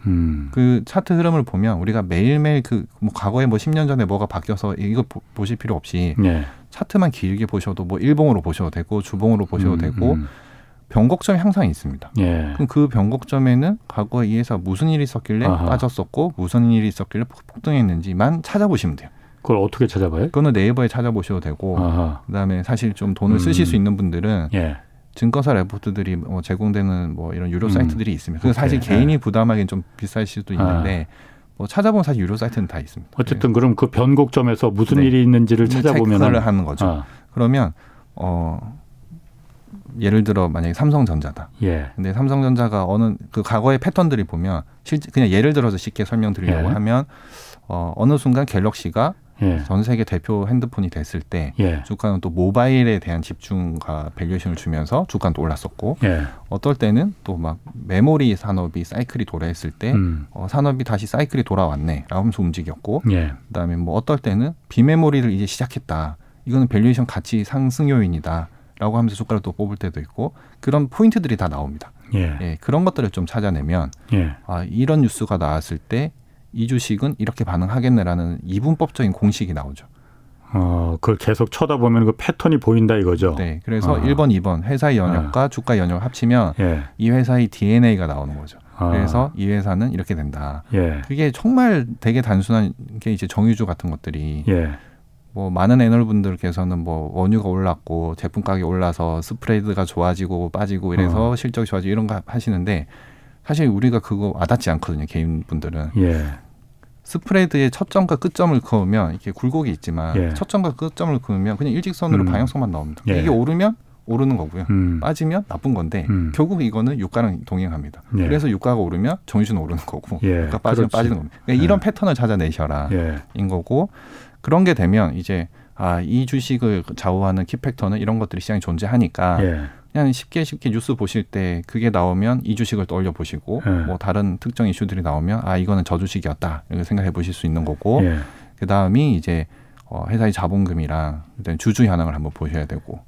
음. 그 차트 흐름을 보면 우리가 매일매일 그 뭐 과거에 뭐 10년 전에 뭐가 바뀌어서 이거 보, 실 필요 없이 예. 차트만 길게 보셔도 뭐 일봉으로 보셔도 되고 주봉으로 보셔도 음, 되고 음. 변곡점이 항상 있습니다. 예. 그럼 그 변곡점에는 과거에 이 회사 무슨 일이 있었길래 아하. 빠졌었고 무슨 일이 있었길래 폭등했는지만 찾아보시면 돼요.
그걸 어떻게 찾아봐요?
그거는 네이버에 찾아보셔도 되고 아하. 그다음에 사실 좀 돈을 음. 쓰실 수 있는 분들은 예. 증권사 레포트들이 뭐 제공되는 뭐 이런 유료 음. 사이트들이 있습니다. 그래서 사실 개인이 예. 부담하기엔 좀 비쌀 수도 있는데 아. 뭐 찾아보면 사실 유료 사이트는 다 있습니다.
어쨌든 네. 그럼 그 변곡점에서 무슨 네. 일이 있는지를 찾아보면
체크를 하는 거죠. 아. 그러면 어 예를 들어 만약에 삼성전자다. 예. 근데 삼성전자가 어느 그 과거의 패턴들이 보면 실제 그냥 예를 들어서 쉽게 설명드리려고 예. 하면 어 어느 순간 갤럭시가 예. 전 세계 대표 핸드폰이 됐을 때 예. 주가는 또 모바일에 대한 집중과 valuation을 주면서 주가는 또 올랐었고 예. 어떨 때는 또 막 메모리 산업이 사이클이 도래했을 때 음. 어, 산업이 다시 사이클이 돌아왔네 라면서 움직였고 예. 그다음에 뭐 어떨 때는 비메모리를 이제 시작했다 이거는 valuation 가치 상승 요인이다 라고 하면서 또 뽑을 때도 있고 그런 포인트들이 다 나옵니다. 예. 예 그런 것들을 좀 찾아내면 예. 아, 이런 뉴스가 나왔을 때 이 주식은 이렇게 반응하겠네라는 이분법적인 공식이 나오죠.
어, 그걸 계속 쳐다보면 그 패턴이 보인다 이거죠.
네. 그래서 아. 1번, 2번 회사의 연혁과 아. 주가 연혁을 합치면 예. 이 회사의 DNA가 나오는 거죠. 아. 그래서 이 회사는 이렇게 된다. 예. 그게 정말 되게 단순한 게 이제 정유주 같은 것들이 예. 뭐 많은 애널분들께서는 뭐 원유가 올랐고 제품 가격이 올라서 스프레드가 좋아지고 빠지고 이래서 어. 실적이 좋아지고 이런 거 하시는데 사실 우리가 그거 와닿지 않거든요 개인분들은 예. 스프레드의 첫 점과 끝점을 그으면 이렇게 굴곡이 있지만 예. 첫 점과 끝점을 그으면 그냥 일직선으로 음. 방향성만 나옵니다. 예. 이게 오르면 오르는 거고요. 음. 빠지면 나쁜 건데 음. 결국 이거는 유가랑 동행합니다. 예. 그래서 유가가 오르면 정유주는 오르는 거고 예. 유가 빠지면 그렇지. 빠지는 겁니다. 그러니까 이런 예. 패턴을 찾아내셔라 인 거고 그런 게 되면 이제 아, 이 주식을 좌우하는 키팩터는 이런 것들이 시장에 존재하니까 예. 그냥 쉽게 쉽게 뉴스 보실 때 그게 나오면 이 주식을 떠올려 보시고 예. 뭐 다른 특정 이슈들이 나오면 아 이거는 저 주식이었다 이렇게 생각해 보실 수 있는 거고 예. 그 다음이 이제 어, 회사의 자본금이랑 일단 주주 현황을 한번 보셔야 되고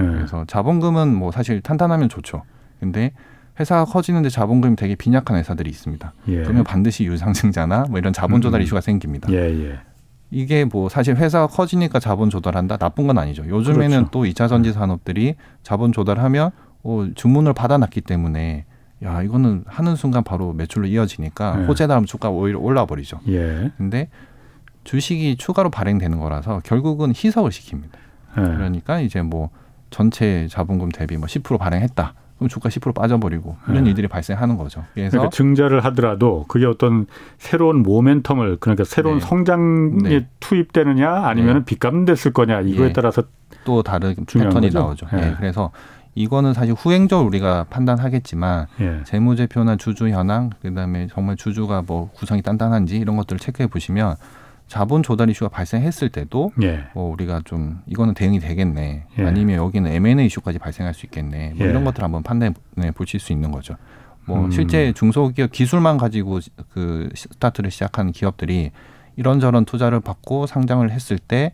예. 그래서 자본금은 뭐 사실 탄탄하면 좋죠. 근데 회사가 커지는데 자본금이 되게 빈약한 회사들이 있습니다. 예. 그러면 반드시 유상증자나 뭐 이런 자본 조달 음. 이슈가 생깁니다. 예, 예. 이게 뭐 사실 회사가 커지니까 자본 조달한다 나쁜 건 아니죠. 요즘에는 그렇죠. 또 이차 전지 산업들이 자본 조달하면 어, 주문을 받아놨기 때문에 야 이거는 하는 순간 바로 매출로 이어지니까 네. 호재 다음 주가 오히려 올라 버리죠. 예. 근데 주식이 추가로 발행되는 거라서 결국은 희석을 시킵니다. 예. 그러니까 이제 뭐 전체 자본금 대비 뭐 10% 발행했다. 그럼 주가 10% 빠져버리고 이런 네. 일들이 발생하는 거죠.
그래서 그러니까 증자를 하더라도 그게 어떤 새로운 모멘텀을 그러니까 새로운 네. 성장에 네. 투입되느냐 아니면 네. 빚감됐을 거냐 이거에 예. 따라서
또 다른 패턴이 거죠? 나오죠. 예. 예. 그래서 이거는 사실 후행적으로 우리가 판단하겠지만 예. 재무제표나 주주 현황 그다음에 정말 주주가 뭐 구성이 단단한지 이런 것들을 체크해 보시면 자본 조달 이슈가 발생했을 때도 예. 뭐 우리가 좀 이거는 대응이 되겠네 예. 아니면 여기는 M&A 이슈까지 발생할 수 있겠네 뭐 예. 이런 것들 을 한번 판단해 보실 수 있는 거죠. 뭐 음. 실제 중소기업 기술만 가지고 그 스타트를 시작한 기업들이 이런저런 투자를 받고 상장을 했을 때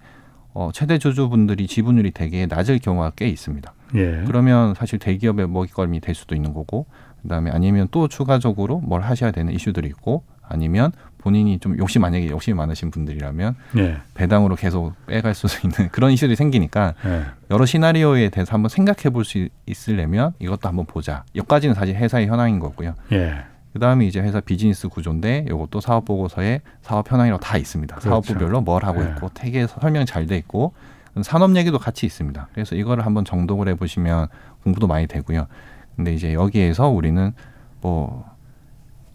어, 최대 주주분들이 지분율이 되게 낮을 경우가 꽤 있습니다. 예. 그러면 사실 대기업의 먹잇감이 될 수도 있는 거고 그다음에 아니면 또 추가적으로 뭘 하셔야 되는 이슈들이 있고 아니면 본인이 좀 욕심 만약에 욕심이 많으신 분들이라면 네. 배당으로 계속 빼갈 수 있는 그런 이슈들이 생기니까 네. 여러 시나리오에 대해서 한번 생각해 볼 수 있으려면 이것도 한번 보자. 여기까지는 사실 회사의 현황인 거고요. 네. 그다음에 이제 회사 비즈니스 구조인데 이것도 사업 보고서에 사업 현황이라고 다 있습니다. 그렇죠. 사업부별로 뭘 하고 있고 되게 설명이 잘돼 있고 산업 얘기도 같이 있습니다. 그래서 이거를 한번 정독을 해 보시면 공부도 많이 되고요. 근데 이제 여기에서 우리는 뭐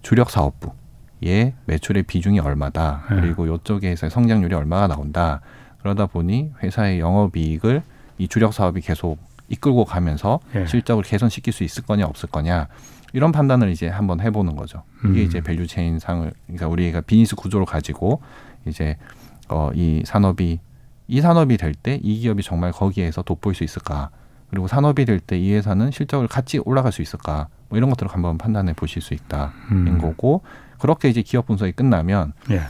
주력 사업부 의 매출의 비중이 얼마다 네. 그리고 이쪽에 서 성장률이 얼마가 나온다 그러다 보니 회사의 영업이익을 이 주력 사업이 계속 이끌고 가면서 예. 실적을 개선시킬 수 있을 거냐 없을 거냐 이런 판단을 이제 한번 해보는 거죠. 이게 음. 이제 value chain 상을 그러니까 우리가 비즈니스 구조를 가지고 이제 어, 이 산업이 이 산업이 될 때 이 기업이 정말 거기에서 돋보일 수 있을까? 그리고 산업이 될 때 이 회사는 실적을 같이 올라갈 수 있을까? 뭐 이런 것들을 한번 판단해 보실 수 있다인 음. 거고 그렇게 이제 기업 분석이 끝나면 예.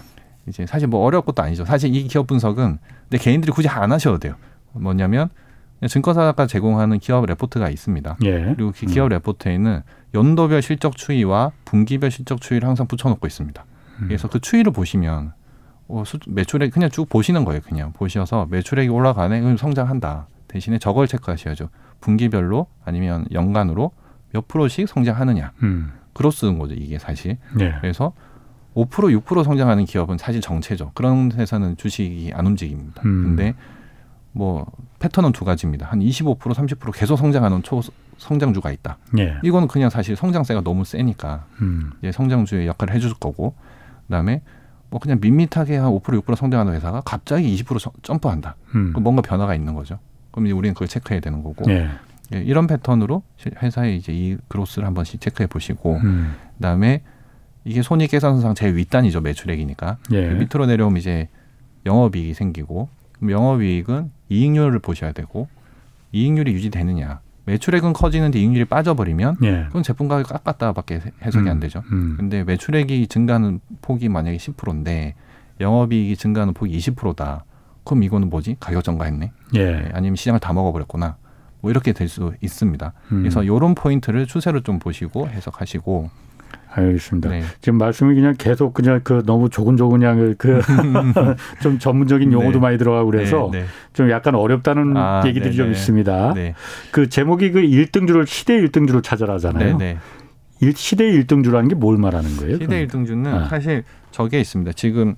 이제 사실 뭐 어려울 것도 아니죠. 사실 이 기업 분석은 근데 개인들이 굳이 안 하셔도 돼요. 뭐냐면 증권사가 제공하는 기업 레포트가 있습니다. 예. 그리고 그 기업 음. 레포트에는 연도별 실적 추이와 분기별 실적 추이를 항상 붙여놓고 있습니다. 음. 그래서 그 추이를 보시면 어, 수, 매출액 그냥 쭉 보시는 거예요. 그냥 보셔서 매출액이 올라가네, 그럼 성장한다. 대신에 저걸 체크하셔야죠. 분기별로 아니면 연간으로 몇 프로씩 성장하느냐. 음. 그로쓰는 거죠. 이게 사실. 예. 그래서 5% 6% 성장하는 기업은 사실 정체죠. 그런 회사는 주식이 안 움직입니다. 음. 근데 뭐 패턴은 두 가지입니다. 한 25% 30% 계속 성장하는 초 성장주가 있다. 예. 이거는 그냥 사실 성장세가 너무 세니까 음. 이제 성장주의 역할을 해줄 거고 그다음에 뭐 그냥 밋밋하게 한 5% 6% 성장하는 회사가 갑자기 20% 점프한다. 음. 뭔가 변화가 있는 거죠. 그럼 이제 우리는 그걸 체크해야 되는 거고 예. 예, 이런 패턴으로 회사의 이제 이 그로스를 한 번씩 체크해 보시고 음. 그다음에 이게 손익 계산서상 제일 윗단이죠 매출액이니까 예. 밑으로 내려오면 이제 영업이익이 생기고 영업이익은 이익률을 보셔야 되고 이익률이 유지되느냐. 매출액은 커지는데 이익률이 빠져버리면 예. 그건 제품 가격 깎았다밖에 해석이 음, 안 되죠. 음. 근데 매출액이 증가하는 폭이 만약에 10%인데 영업이익이 증가하는 폭이 20%다. 그럼 이거는 뭐지? 가격 전가했네. 예. 예. 아니면 시장을 다 먹어버렸구나. 뭐 이렇게 될 수 있습니다. 음. 그래서 이런 포인트를 추세를 좀 보시고 해석하시고
알겠습니다. 네. 지금 말씀이 그냥 계속 그냥 그 너무 조근조근냥 그좀 전문적인 용어도 네. 많이 들어가고 그래서 네, 네. 좀 약간 어렵다는 아, 얘기들이 좀 네, 네. 있습니다. 그 제목이 그 1등주를 시대 1등주를 찾아라잖아요. 일, 시대 1등주라는 게 뭘 말하는 거예요?
시대 1등주는 아. 사실 저게 있습니다. 지금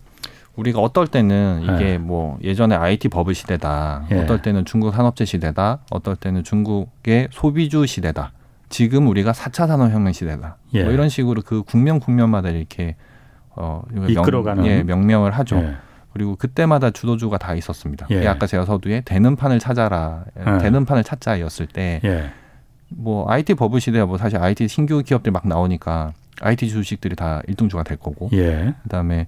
우리가 어떨 때는 이게 네. 뭐 예전에 IT 버블 시대다. 예. 어떨 때는 중국 산업재 시대다. 어떨 때는 중국의 소비주 시대다. 지금 우리가 4차 산업혁명 시대다. 예. 뭐 이런 식으로 그 국면 국면마다 이렇게 어
이끌어가는
명, 예, 명명을 하죠. 예. 그리고 그때마다 주도주가 다 있었습니다. 예. 아까 제가 서두에 되는 판을 찾아라, 예. 되는 판을 찾자였을 때, 예. 뭐 IT 버블 시대야 뭐 사실 IT 신규 기업들 막 나오니까 IT 주식들이 다 일등주가 될 거고, 예. 그다음에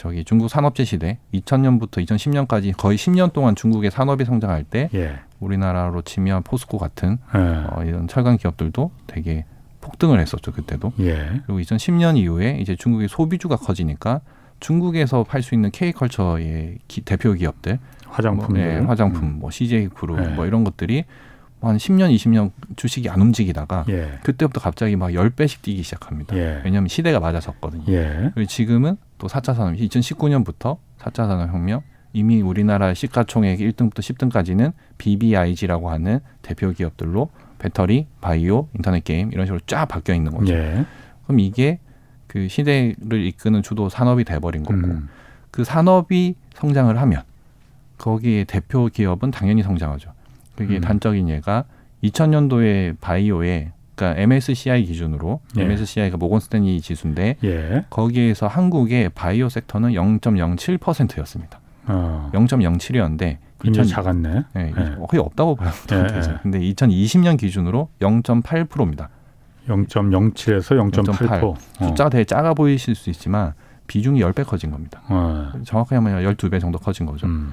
저기 중국 산업재 시대 2000년부터 2010년까지 거의 10년 동안 중국의 산업이 성장할 때 예. 우리나라로 치면 포스코 같은 예. 어, 이런 철강 기업들도 되게 폭등을 했었죠 그때도. 예. 그리고 2010년 이후에 이제 중국의 소비주가 커지니까 중국에서 팔 수 있는 K컬처의 기, 대표 기업들
화장품,
뭐, 예, 화장품, 음. 뭐 CJ 그룹 예. 뭐 이런 것들이 한 10년, 20년 주식이 안 움직이다가 예. 그때부터 갑자기 막 10배씩 뛰기 시작합니다. 예. 왜냐하면 시대가 맞아졌거든요. 예. 그리고 지금은 또 4차 산업, 2019년부터 4차 산업혁명, 이미 우리나라 시가총액 1등부터 10등까지는 BBIG라고 하는 대표 기업들로 배터리, 바이오, 인터넷 게임 이런 식으로 쫙 바뀌어 있는 거죠. 예. 그럼 이게 그 시대를 이끄는 주도 산업이 돼버린 거고 음. 그 산업이 성장을 하면 거기에 대표 기업은 당연히 성장하죠. 그게 음. 단적인 예가 2000년도에 바이오에 그러니까 MSCI 기준으로 예. MSCI가 모건 스탠리 지수인데 예. 거기에서 한국의 바이오 섹터는 0.07%였습니다. 어. 0.07이었는데
굉장히 2000, 작았네.
네, 예. 거의 없다고 봐요. 예. 근데 2020년 기준으로 0.8%입니다.
0.07에서 0.8%.
어. 숫자가 되게 작아 보이실 수 있지만 비중이 10배 커진 겁니다. 어. 정확하게 하면 12배 정도 커진 거죠. 음.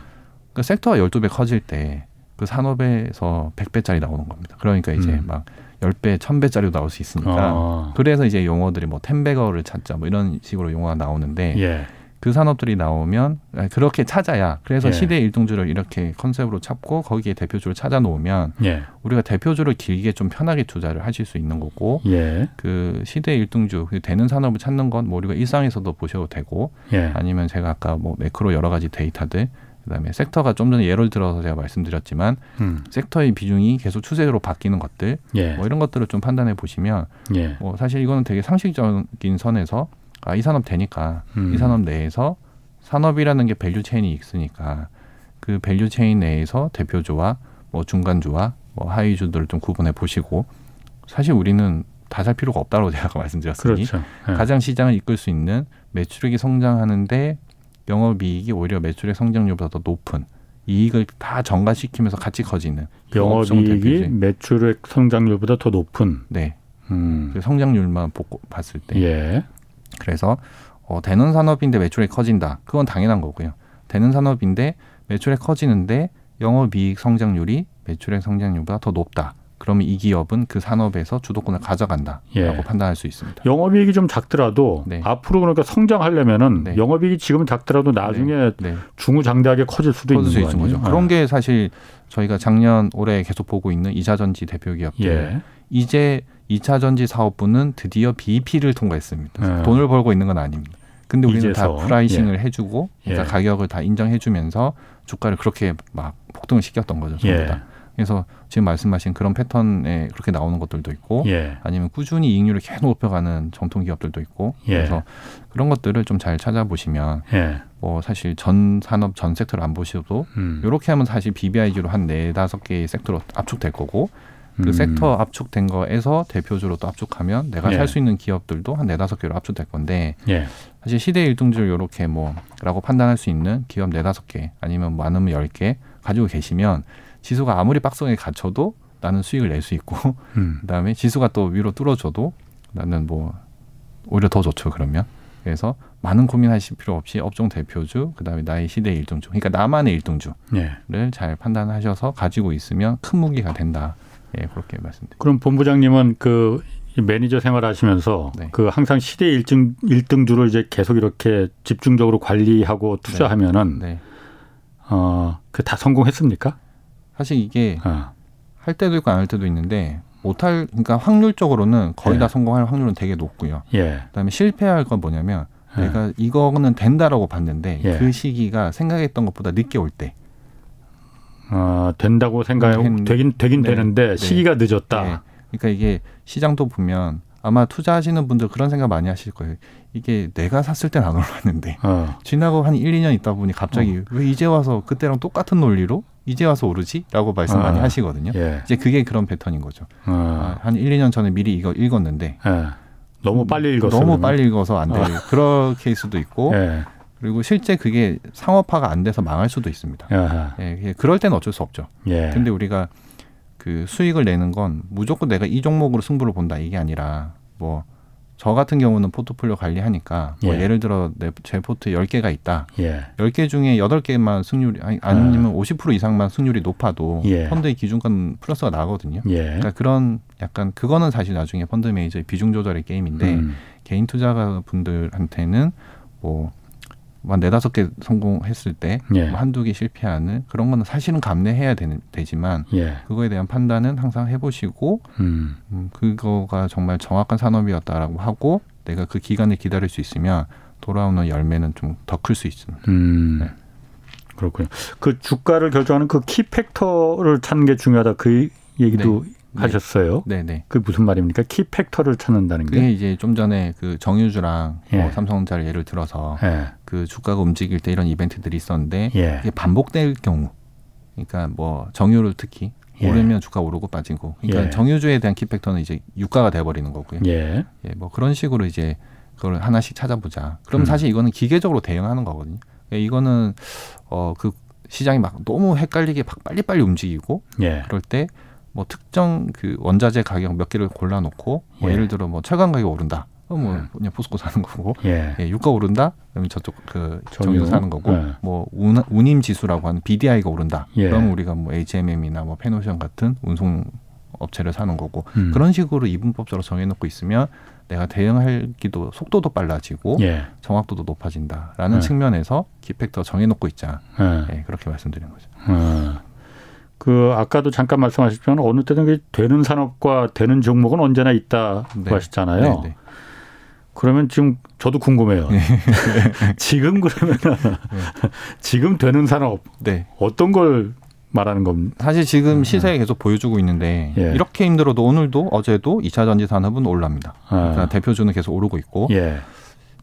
그 섹터가 12배 커질 때 그 산업에서 100배짜리 나오는 겁니다. 그러니까 이제 음. 막 10배, 1000배짜리도 나올 수 있으니까. 아. 그래서 이제 용어들이 뭐 텐베거를 찾자 뭐 이런 식으로 용어가 나오는데 예. 그 산업들이 나오면 그렇게 찾아야 그래서 예. 시대 일동주를 이렇게 컨셉으로 찾고 거기에 대표주를 찾아 놓으면 예. 우리가 대표주를 길게 좀 편하게 투자를 하실 수 있는 거고 예. 그 시대 일등주 그 되는 산업을 찾는 건 뭐 우리가 일상에서도 보셔도 되고 예. 아니면 제가 아까 뭐 매크로 여러 가지 데이터들 그다음에 섹터가 좀 전에 예를 들어서 제가 말씀드렸지만 음. 섹터의 비중이 계속 추세로 바뀌는 것들 예. 뭐 이런 것들을 좀 판단해 보시면 예. 뭐 사실 이거는 되게 상식적인 선에서 아 이 산업 되니까 음. 이 산업 내에서 산업이라는 게 value chain이 있으니까 그 value chain 내에서 대표주와 뭐 중간주와 뭐 하위주들을 좀 구분해 보시고 사실 우리는 다 살 필요가 없다고 제가 말씀드렸으니 그렇죠. 네. 가장 시장을 이끌 수 있는 매출액이 성장하는데 영업이익이 오히려 매출액 성장률보다 더 높은 이익을 다 전가시키면서 같이 커지는
영업이익이 매출액 성장률보다 더 높은.
네. 음. 그 성장률만 보고 봤을 때. 예. 그래서 어, 되는 산업인데 매출액 커진다. 그건 당연한 거고요. 되는 산업인데 매출액 커지는데 영업이익 성장률이 매출액 성장률보다 더 높다 그러면 이 기업은 그 산업에서 주도권을 가져간다라고 예. 판단할 수 있습니다.
영업이익이 좀 작더라도 네. 앞으로 그러니까 성장하려면은 네. 영업이익이 지금 작더라도 나중에 네. 네. 중후장대하게 커질 수도 있는 수 있는 거죠.
그런 게 사실 저희가 작년 올해 계속 보고 있는 이차전지 대표 기업들 예. 이제 이차전지 사업부는 드디어 BEP를 통과했습니다. 예. 돈을 벌고 있는 건 아닙니다. 근데 우리는 이제서. 다 pricing을 예. 해주고 그러니까 예. 가격을 다 인정해주면서 주가를 그렇게 막 폭등을 시켰던 거죠. 전부 다. 그래서 지금 말씀하신 그런 패턴에 그렇게 나오는 것들도 있고 예. 아니면 꾸준히 이익률을 계속 높여가는 정통 기업들도 있고 예. 그래서 그런 것들을 좀 잘 찾아보시면 예. 뭐 사실 전 산업 전 섹터를 안 보셔도 음. 이렇게 하면 사실 BBIG로 한 네 다섯 개의 섹터로 압축될 거고 그 음. 섹터 압축된 거에서 대표주로 또 압축하면 내가 예. 살수 있는 기업들도 한 네 다섯 개로 압축될 건데 예. 사실 시대 일등주를 이렇게 뭐라고 판단할 수 있는 기업 네 다섯 개 아니면 많으면 열 개 가지고 계시면 지수가 아무리 박스에 갇혀도 나는 수익을 낼 수 있고 음. 그다음에 지수가 또 위로 뚫어줘도 나는 뭐 오히려 더 좋죠 그러면 그래서 많은 고민하실 필요 없이 업종 대표주 그다음에 나의 시대 일등주 그러니까 나만의 일등주를 예. 잘 판단하셔서 가지고 있으면 큰 무기가 된다 예 그렇게 말씀드립니다.
그럼 본부장님은 그 매니저 생활하시면서 네. 그 항상 시대 일등 일등주를 이제 계속 이렇게 집중적으로 관리하고 투자하면은 네. 네. 어그 다 성공했습니까?
사실 이게 어. 할 때도 있고 안 할 때도 있는데 못할 그러니까 확률적으로는 거의 예. 다 성공할 확률은 되게 높고요. 예. 그다음에 실패할 건 뭐냐면 예. 내가 이거는 된다라고 봤는데 예. 그 시기가 생각했던 것보다 늦게 올 때.
어, 된다고 생각해 되긴 되긴 네. 되는데 네. 시기가 늦었다. 네.
그러니까 이게 시장도 보면 아마 투자하시는 분들 그런 생각 많이 하실 거예요. 이게 내가 샀을 땐 안 올랐는데 어. 지나고 한 1, 2년 있다 보니 갑자기 어. 왜 이제 와서 그때랑 똑같은 논리로 이제 와서 오르지?라고 말씀 많이 어. 하시거든요. 예. 이제 그게 그런 패턴인 거죠. 어. 아, 한 1, 2년 전에 미리 이거 읽었는데 예.
너무 빨리 읽었어
너무 빨리 읽어서 안 돼. 어. 그런 케이스도 있고 예. 그리고 실제 그게 상업화가 안 돼서 망할 수도 있습니다. 예, 그럴 때는 어쩔 수 없죠. 예. 근데 우리가 그 수익을 내는 건 무조건 내가 이 종목으로 승부를 본다 이게 아니라 뭐 저 같은 경우는 포트폴리오 관리하니까 뭐 예. 를 들어 내 제 포트에 열개가 있다. 예. 10개 중에 여덟 개만 승률이 아니 아니면 아. 오십 프로 이상만 승률이 높아도 예. 펀드의 기준가 플러스가 나거든요. 예. 그러니까 그런 약간 그거는 사실 나중에 펀드 매니저의 비중 조절의 게임인데 음. 개인 투자가 분들한테는 뭐 한 네다섯 개 성공했을 때 예. 뭐 한두 개 실패하는 그런 거는 사실은 감내해야 되는, 되지만 예. 그거에 대한 판단은 항상 해보시고 음. 음, 그거가 정말 정확한 산업이었다라고 하고 내가 그 기간을 기다릴 수 있으면 돌아오는 열매는 좀 더 클 수 있습니다. 음. 네.
그렇군요. 그 주가를 결정하는 그 키팩터를 찾는 게 중요하다. 그 얘기도 네. 네. 하셨어요. 네, 네. 그 무슨 말입니까? 키 팩터를 찾는다는 게?
그게 이제 좀 전에 그 정유주랑 예. 뭐 삼성전자를 예를 들어서 예. 그 주가가 움직일 때 이런 이벤트들이 있었는데 예. 이게 반복될 경우, 그러니까 뭐 정유를 특히 예. 오르면 주가 오르고 빠지고, 그러니까 예. 정유주에 대한 키 팩터는 이제 유가가 돼버리는 거고요. 예. 예, 뭐 그런 식으로 이제 그걸 하나씩 찾아보자. 그럼 음. 사실 이거는 기계적으로 대응하는 거거든요. 그러니까 이거는 어그 시장이 막 너무 헷갈리게 막 빨리빨리 움직이고 예. 그럴 때 뭐 특정 그 원자재 가격 몇 개를 골라놓고 뭐 예. 예를 들어 뭐 철강 가격 오른다. 뭐 예. 그냥 포스코 사는 거고, 예. 예 유가 오른다. 그러면 저쪽 그 정유 사는 거고, 예. 뭐 운, 운임 지수라고 하는 BDI가 오른다. 예. 그럼 우리가 뭐 HMM이나 뭐 페노션 같은 운송 업체를 사는 거고 음. 그런 식으로 이분법적으로 정해놓고 있으면 내가 대응하기도 속도도 빨라지고 예. 정확도도 높아진다라는 예. 측면에서 기팩터 정해놓고 있자 예. 그렇게 말씀드리는 거죠. 어.
그 아까도 잠깐 말씀하셨지만 어느 때든 되는 산업과 되는 종목은 언제나 있다고 네. 하셨잖아요. 네, 네. 그러면 지금 저도 궁금해요. 네. 지금 그러면 지금 되는 산업 네. 어떤 걸 말하는 겁니다.
사실 지금 음. 시세에 계속 보여주고 있는데 예. 이렇게 힘들어도 오늘도 어제도 이차 전지 산업은 올랍니다. 아. 그러니까 대표주는 계속 오르고 있고 예.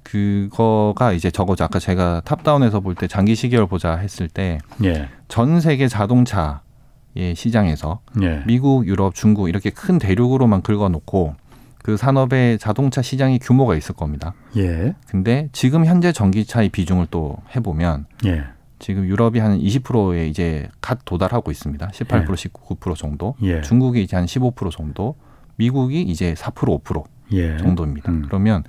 그거가 이제 적어죠. 아까 제가 탑다운에서 볼 때 장기 시계열 보자 했을 때전
예.
세계 자동차 의 시장에서 예. 미국, 유럽, 중국 이렇게 큰 대륙으로만 긁어놓고 그 산업의 자동차 시장이 규모가 있을 겁니다.
예.
근데 지금 현재 전기차의 비중을 또 해보면 예. 지금 유럽이 한 20%에 이제 갓 도달하고 있습니다. 18% 예. 19% 정도. 예. 중국이 이제 한 15% 정도. 미국이 이제 4% 5% 예. 정도입니다. 음. 그러면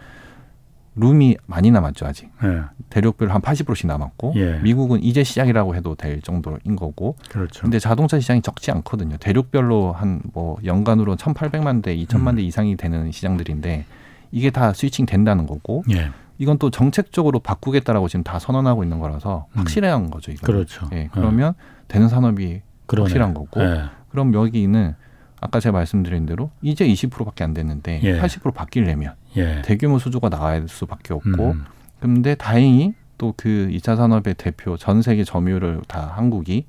룸이 많이 남았죠 아직. 예. 대륙별 한 80%씩 남았고 예. 미국은 이제 시작이라고 해도 될 정도인 거고.
그렇죠.
근데 자동차 시장이 적지 않거든요. 대륙별로 한 뭐 연간으로 1,800만 대, 2천만 음. 대 이상이 되는 시장들인데 이게 다 스위칭 된다는 거고. 예. 이건 또 정책적으로 바꾸겠다라고 지금 다 선언하고 있는 거라서 음. 확실한 거죠. 이거.
그렇죠.
예. 그러면 되는 산업이 그러네. 확실한 거고. 예. 그럼 여기는 아까 제가 말씀드린 대로 이제 20%밖에 안 됐는데 예. 80% 바뀌려면 예. 대규모 수주가 나와야 수밖에 없고 음. 근데 다행히 또 그 2차 산업의 대표 전 세계 점유율을 다 한국이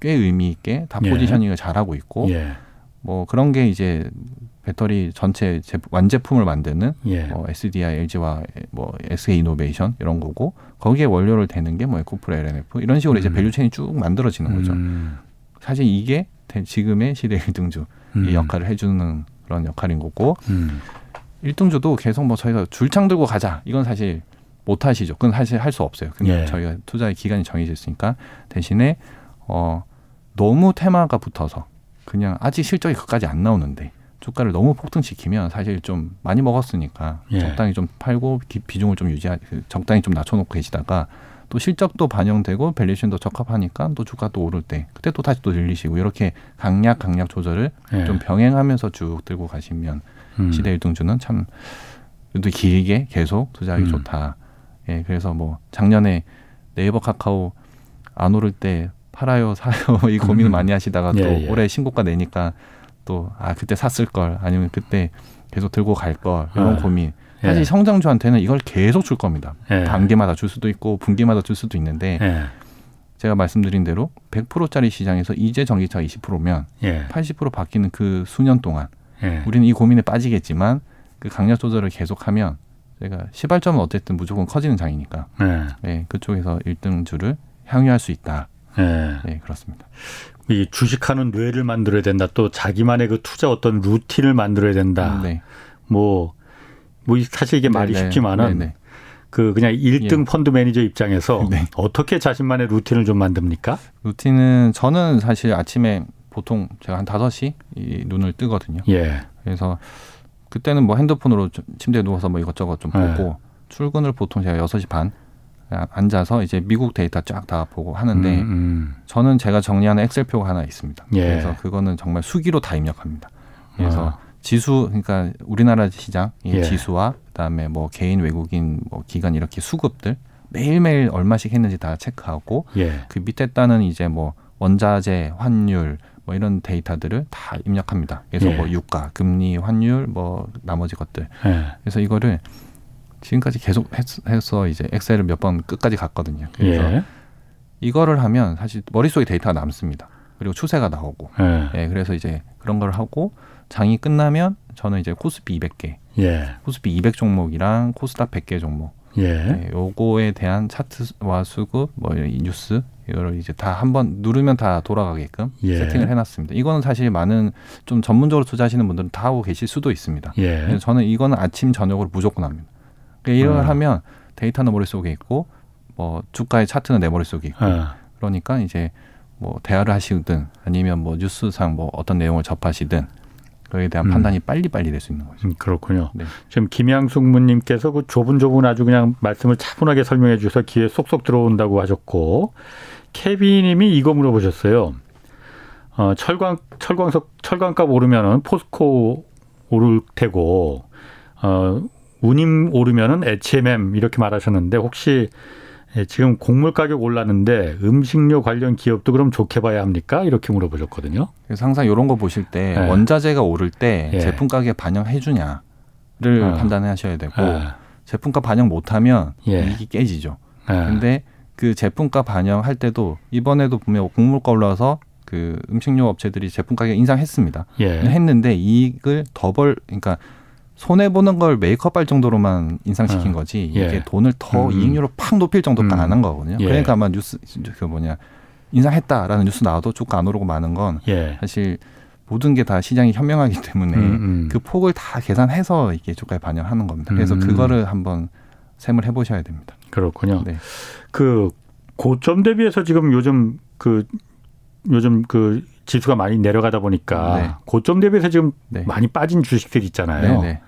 꽤 의미 있게 다 예. 포지셔닝을 잘하고 있고
예.
뭐 그런 게 이제 배터리 전체 완제품을 만드는
예.
뭐 SDI, LG와 뭐 SK 이노베이션 이런 거고 거기에 원료를 대는 게 뭐 에코프로 L&F 이런 식으로 음. 이제 value chain이 쭉 만들어지는 거죠. 음. 사실 이게 지금의 시대 1등주 음. 이 역할을 해주는 그런 역할인 거고
음.
1등주도 계속 뭐 저희가 줄창 들고 가자 이건 사실 못 하시죠. 그건 사실 할 수 없어요. 그냥 예. 저희가 투자의 기간이 정해져 있으니까 대신에 어 너무 테마가 붙어서 그냥 아직 실적이 그까지 안 나오는데 주가를 너무 폭등시키면 사실 좀 많이 먹었으니까 예. 적당히 좀 팔고 비중을 좀 유지하 적당히 좀 낮춰놓고 계시다가 또 실적도 반영되고 밸류션도 적합하니까 또 주가 또 오를 때 그때 또 다시 또 늘리시고 이렇게 강약 강약 조절을 예. 좀 병행하면서 쭉 들고 가시면 음. 시대 일등주는 참 또 길게 계속 투자하기 음. 좋다. 예, 그래서 뭐 작년에 네이버 카카오 안 오를 때 팔아요 사요 이 고민을 음. 많이 하시다가 또 예, 예. 올해 신고가 내니까 또 아 그때 샀을 걸 아니면 그때 계속 들고 갈 걸 이런 아. 고민 사실 예. 성장주한테는 이걸 계속 줄 겁니다. 예. 단계마다 줄 수도 있고 분기마다 줄 수도 있는데
예.
제가 말씀드린 대로 100%짜리 시장에서 이제 전기차 20%면
예.
80% 바뀌는 그 수년 동안
예.
우리는 이 고민에 빠지겠지만 그 강약 조절을 계속하면 제가 시발점은 어쨌든 무조건 커지는 장이니까
예.
네, 그쪽에서 1등주를 향유할 수 있다.
예.
네, 그렇습니다.
이 주식하는 뇌를 만들어야 된다. 또 자기만의 그 투자 어떤 루틴을 만들어야 된다.
음, 네.
뭐 뭐 사실 이게 말이 네네. 쉽지만은 네네. 그 그냥 1등 예. 펀드 매니저 입장에서 네. 어떻게 자신만의 루틴을 좀 만듭니까?
루틴은 저는 사실 아침에 보통 제가 한 5시 이 눈을 뜨거든요.
예.
그래서 그때는 뭐 핸드폰으로 침대에 누워서 뭐 이것저것 좀 보고 예. 출근을 보통 제가 6시 반 앉아서 이제 미국 데이터 쫙 다 보고 하는데
음, 음.
저는 제가 정리하는 엑셀표가 하나 있습니다.
예.
그래서 그거는 정말 수기로 다 입력합니다. 그래서 아. 지수 그러니까 우리나라 시장 이 예. 지수와 그다음에 뭐 개인 외국인 뭐 기관 이렇게 수급들 매일매일 얼마씩 했는지 다 체크하고
예.
그 밑에 따는 이제 뭐 원자재 환율 뭐 이런 데이터들을 다 입력합니다. 그래서
예.
뭐 유가, 금리, 환율 뭐 나머지 것들.
예.
그래서 이거를 지금까지 계속 해서 이제 엑셀을 몇 번 끝까지 갔거든요. 그래서
예.
이거를 하면 사실 머릿속에 데이터가 남습니다. 그리고 추세가 나오고.
예.
예, 그래서 이제 그런 걸 하고 장이 끝나면 저는 이제 코스피 200개,
예.
코스피 200 종목이랑 코스닥 100개 종목,
예.
네, 요거에 대한 차트와 수급, 뭐 뉴스 이거를 이제 다 한번 누르면 다 돌아가게끔
예.
세팅을 해놨습니다. 이거는 사실 많은 좀 전문적으로 투자하시는 분들은 다 하고 계실 수도 있습니다.
예.
저는 이거는 아침 저녁으로 무조건 합니다. 그러니까 이걸 어. 하면 데이터는 머릿속에 있고 뭐 주가의 차트는 내 머릿속에 있고
어.
그러니까 이제 뭐 대화를 하시든 아니면 뭐 뉴스상 뭐 어떤 내용을 접하시든 그에 대한 음. 판단이 빨리빨리 될 수 있는 거죠.
음, 그렇군요.
네.
지금 김양숙 문님께서 그 좁은 아주 그냥 말씀을 차분하게 설명해 주셔서 귀에 쏙쏙 들어온다고 하셨고 케비님이 이거 물어보셨어요. 어, 철광 철광석 철광값 오르면은 포스코 오를 테고 어, 운임 오르면은 HMM 이렇게 말하셨는데 혹시 예, 지금 곡물 가격 올랐는데 음식료 관련 기업도 그럼 좋게 봐야 합니까? 이렇게 물어보셨거든요.
그래서 항상 이런 거 보실 때 예. 원자재가 오를 때 예. 제품 가격 반영해 주냐를 어. 판단하셔야 되고
예.
제품가 반영 못하면
예.
이익이 깨지죠.
예.
근데 그 제품가 반영할 때도 이번에도 보면 곡물가 올라서 그 음식료 업체들이 제품 가격 인상했습니다.
예.
했는데 이익을 더 벌 그러니까 손해 보는 걸 메이크업 할 정도로만 인상시킨 어. 거지 이게 예. 돈을 더 음. 이익률을 팍 높일 정도까지 음. 안한 거거든요. 예. 그러니까 아마 뉴스 그 뭐냐 인상했다라는 뉴스 나와도 주가 안 오르고 마는 건 예. 사실 모든 게 다 시장이 현명하기 때문에 음, 음. 그 폭을 다 계산해서 이게 주가에 반영하는 겁니다. 그래서 음. 그거를 한번 셈을 해보셔야 됩니다.
그렇군요. 네. 그 고점 대비해서 지금 요즘 그 요즘 그 지수가 많이 내려가다 보니까 네. 고점 대비해서 지금 네. 많이 빠진 주식들 있잖아요. 네, 네.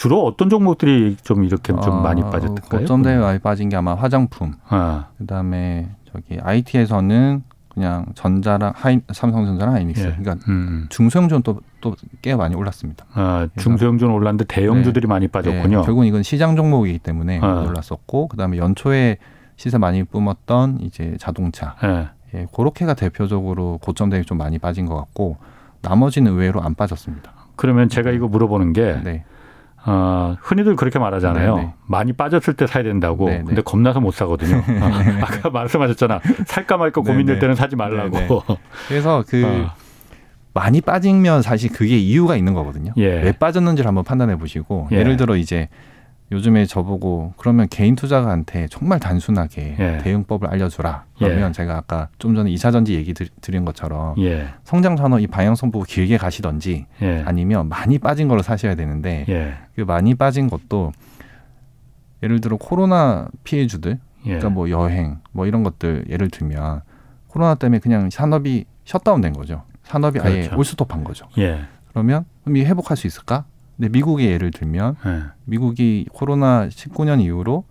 주로 어떤 종목들이 좀 이렇게 좀 어, 많이 빠졌을까요?
고점 대비 많이 빠진 게 아마 화장품, 아. 그다음에 저기 IT에서는 그냥 전자랑 하이, 삼성전자랑 하이닉스. 예. 그러니까 음. 중소형주는 또또 꽤 많이 올랐습니다.
아, 중소형주는 올랐는데 대형주들이 네. 많이 빠졌군요. 네.
결국은 이건 시장 종목이기 때문에 아. 올랐었고 그다음에 연초에 시세 많이 뿜었던 이제 자동차. 예. 예, 그렇게가 대표적으로 고점 대비 좀 많이 빠진 것 같고 나머지는 의외로 안 빠졌습니다.
그러면 제가 이거 물어보는 게 네. 어, 흔히들 그렇게 말하잖아요. 네네. 많이 빠졌을 때 사야 된다고. 네네. 근데 겁나서 못 사거든요. 어, 아까 말씀하셨잖아. 살까 말까 고민될 때는 사지 말라고. 네네.
그래서 그 어. 많이 빠지면 사실 그게 이유가 있는 거거든요. 예. 왜 빠졌는지를 한번 판단해 보시고 예. 예를 들어 이제 요즘에 저보고 그러면 개인 투자가한테 정말 단순하게 예. 대응법을 알려주라. 그러면 예. 제가 아까 좀 전에 이사전지 얘기 드린 것처럼 예. 성장 산업 이 방향성 보고 길게 가시던지 예. 아니면 많이 빠진 걸로 사셔야 되는데 예. 그 많이 빠진 것도 예를 들어 코로나 피해주들 예. 그러니까 뭐 여행 뭐 이런 것들 예를 들면 코로나 때문에 그냥 산업이 셧다운된 거죠. 산업이 그렇죠. 아예 올스톱한 거죠. 그러면 그럼 이 회복할 수 있을까? 근데 미국의 예를 들면 네. 미국이 코로나 19년 이후로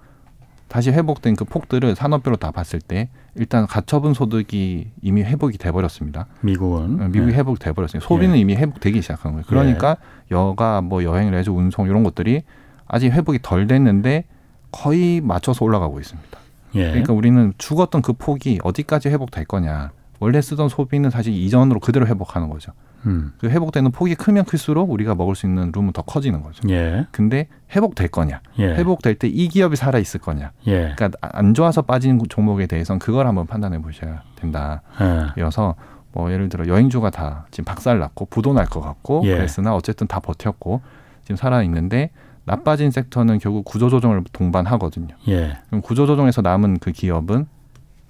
다시 회복된 그 폭들을 산업별로 다 봤을 때 일단 가처분 소득이 이미 회복이 돼 버렸습니다.
미국은
어, 미국이 네. 회복이 돼 버렸어요. 소비는 네. 이미 회복되기 시작한 거예요. 그러니까 네. 여가 뭐 여행, 레저, 운송 이런 것들이 아직 회복이 덜 됐는데 거의 맞춰서 올라가고 있습니다. 예. 그러니까 우리는 죽었던 그 폭이 어디까지 회복될 거냐. 원래 쓰던 소비는 사실 이전으로 그대로 회복하는 거죠. 음. 그 회복되는 폭이 크면 클수록 우리가 먹을 수 있는 룸은 더 커지는 거죠. 예. 근데 회복될 거냐? 예. 회복될 때 이 기업이 살아 있을 거냐? 예. 그러니까 안 좋아서 빠진 종목에 대해서는 그걸 한번 판단해 보셔야 된다. 이어서 예. 뭐 예를 들어 여행주가 다 지금 박살 났고 부도 날 것 같고 예. 그랬으나 어쨌든 다 버텼고 지금 살아 있는데 나빠진 섹터는 결국 구조조정을 동반하거든요. 예. 그럼 구조조정에서 남은 그 기업은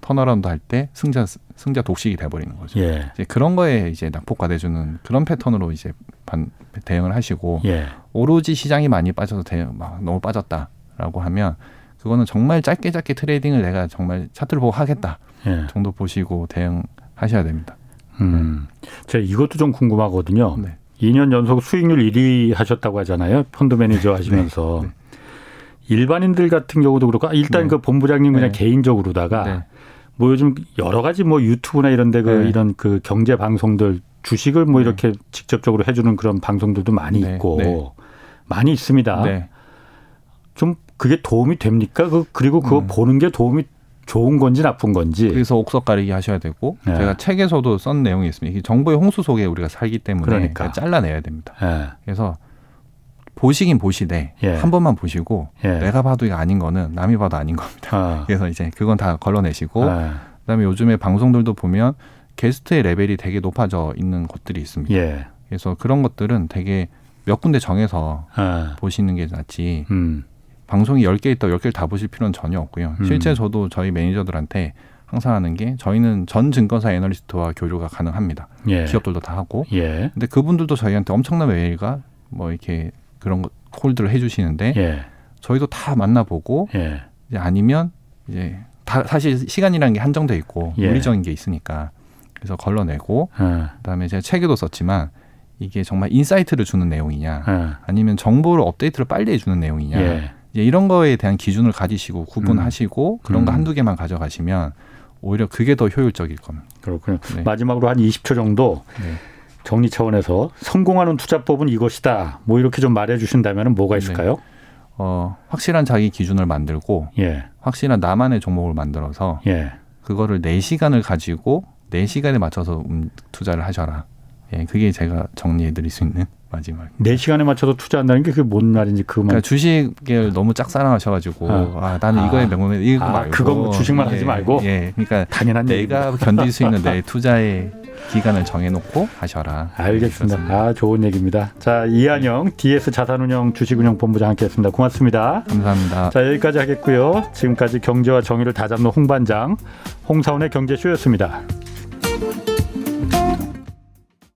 turnaround 할 때 승자 승자 독식이 돼버리는 거죠. 예. 이제 그런 거에 이제 낙폭과대주는 그런 패턴으로 이제 반, 대응을 하시고 예. 오로지 시장이 많이 빠져서 대응 막 너무 빠졌다라고 하면 그거는 정말 짧게 짧게 trading을 내가 정말 차트를 보고 하겠다 예. 정도 보시고 대응하셔야 됩니다.
음, 제가 이것도 좀 궁금하거든요. 네. 2년 연속 수익률 1위 하셨다고 하잖아요. 펀드 매니저 하시면서. 네. 네. 일반인들 같은 경우도 그렇고 아, 일단 네. 그 본부장님 그냥 네. 개인적으로다가 네. 뭐 요즘 여러 가지 뭐 유튜브나 이런 데 그 네. 이런 그 경제 방송들 주식을 뭐 네. 이렇게 직접적으로 해주는 그런 방송들도 많이 네. 있고 네. 많이 있습니다. 네. 좀 그게 도움이 됩니까? 그 그리고 그거 음. 보는 게 도움이 좋은 건지 나쁜 건지.
그래서 옥석 가리기 하셔야 되고 네. 제가 책에서도 쓴 내용이 있습니다. 정보의 홍수 속에 우리가 살기 때문에 그러니까. 잘라내야 됩니다. 네. 그래서 보시긴 보시되 예. 한 번만 보시고 예. 내가 봐도 이거 아닌 거는 남이 봐도 아닌 겁니다. 아. 그래서 이제 그건 다 걸러내시고 아. 그다음에 요즘에 방송들도 보면 게스트의 레벨이 되게 높아져 있는 것들이 있습니다. 예. 그래서 그런 것들은 되게 몇 군데 정해서 아. 보시는 게 낫지. 음. 방송이 열 개 있다 열 개를 다 보실 필요는 전혀 없고요. 음. 실제 저도 저희 매니저들한테 항상 하는 게 저희는 전 증권사 애널리스트와 교류가 가능합니다. 예. 기업들도 다 하고. 예. 근데 그분들도 저희한테 엄청난 메일과 뭐 이렇게 그런 거 콜드를 해주시는데 예. 저희도 다 만나보고 예. 이제 아니면 이제 다 사실 시간이라는 게 한정돼 있고 예. 물리적인 게 있으니까 그래서 걸러내고 예. 그다음에 제가 책에도 썼지만 이게 정말 insight를 주는 내용이냐 예. 아니면 정보를 업데이트를 빨리 해주는 내용이냐 예. 이제 이런 거에 대한 기준을 가지시고 구분하시고 음. 그런 거 음. 한두 개만 가져가시면 오히려 그게 더 효율적일 겁니다.
그렇군요. 네. 마지막으로 한 20초 정도 네. 정리 차원에서 성공하는 투자법은 이것이다. 뭐 이렇게 좀 말해 주신다면 뭐가 네. 있을까요? 네.
어, 확실한 자기 기준을 만들고 예. 확실한 나만의 종목을 만들어서 예. 그거를 네시간을 가지고 네시간에 맞춰서 음, 투자를 하셔라. 예, 그게 제가 정리해 드릴 수 있는 마지막.
네 시간에 맞춰서 투자한다는 게 그게 뭔 말인지 그만.
그러니까 주식을 너무 짝사랑하셔가지고 아, 아 나는 이거에 아. 명문에 이거 아, 말고
그거 뭐 주식만
예,
하지 말고.
예, 그러니까 당연한 내가 얘기입니다. 견딜 수 있는 내 투자의 기간을 정해놓고 하셔라.
알겠습니다. 아 좋은 얘기입니다. 자 이한영 네. DS 자산운용 주식운용본부장 함께했습니다. 고맙습니다.
감사합니다.
자 여기까지 하겠고요. 지금까지 경제와 정의를 다잡는 홍반장 홍사원의 경제쇼였습니다.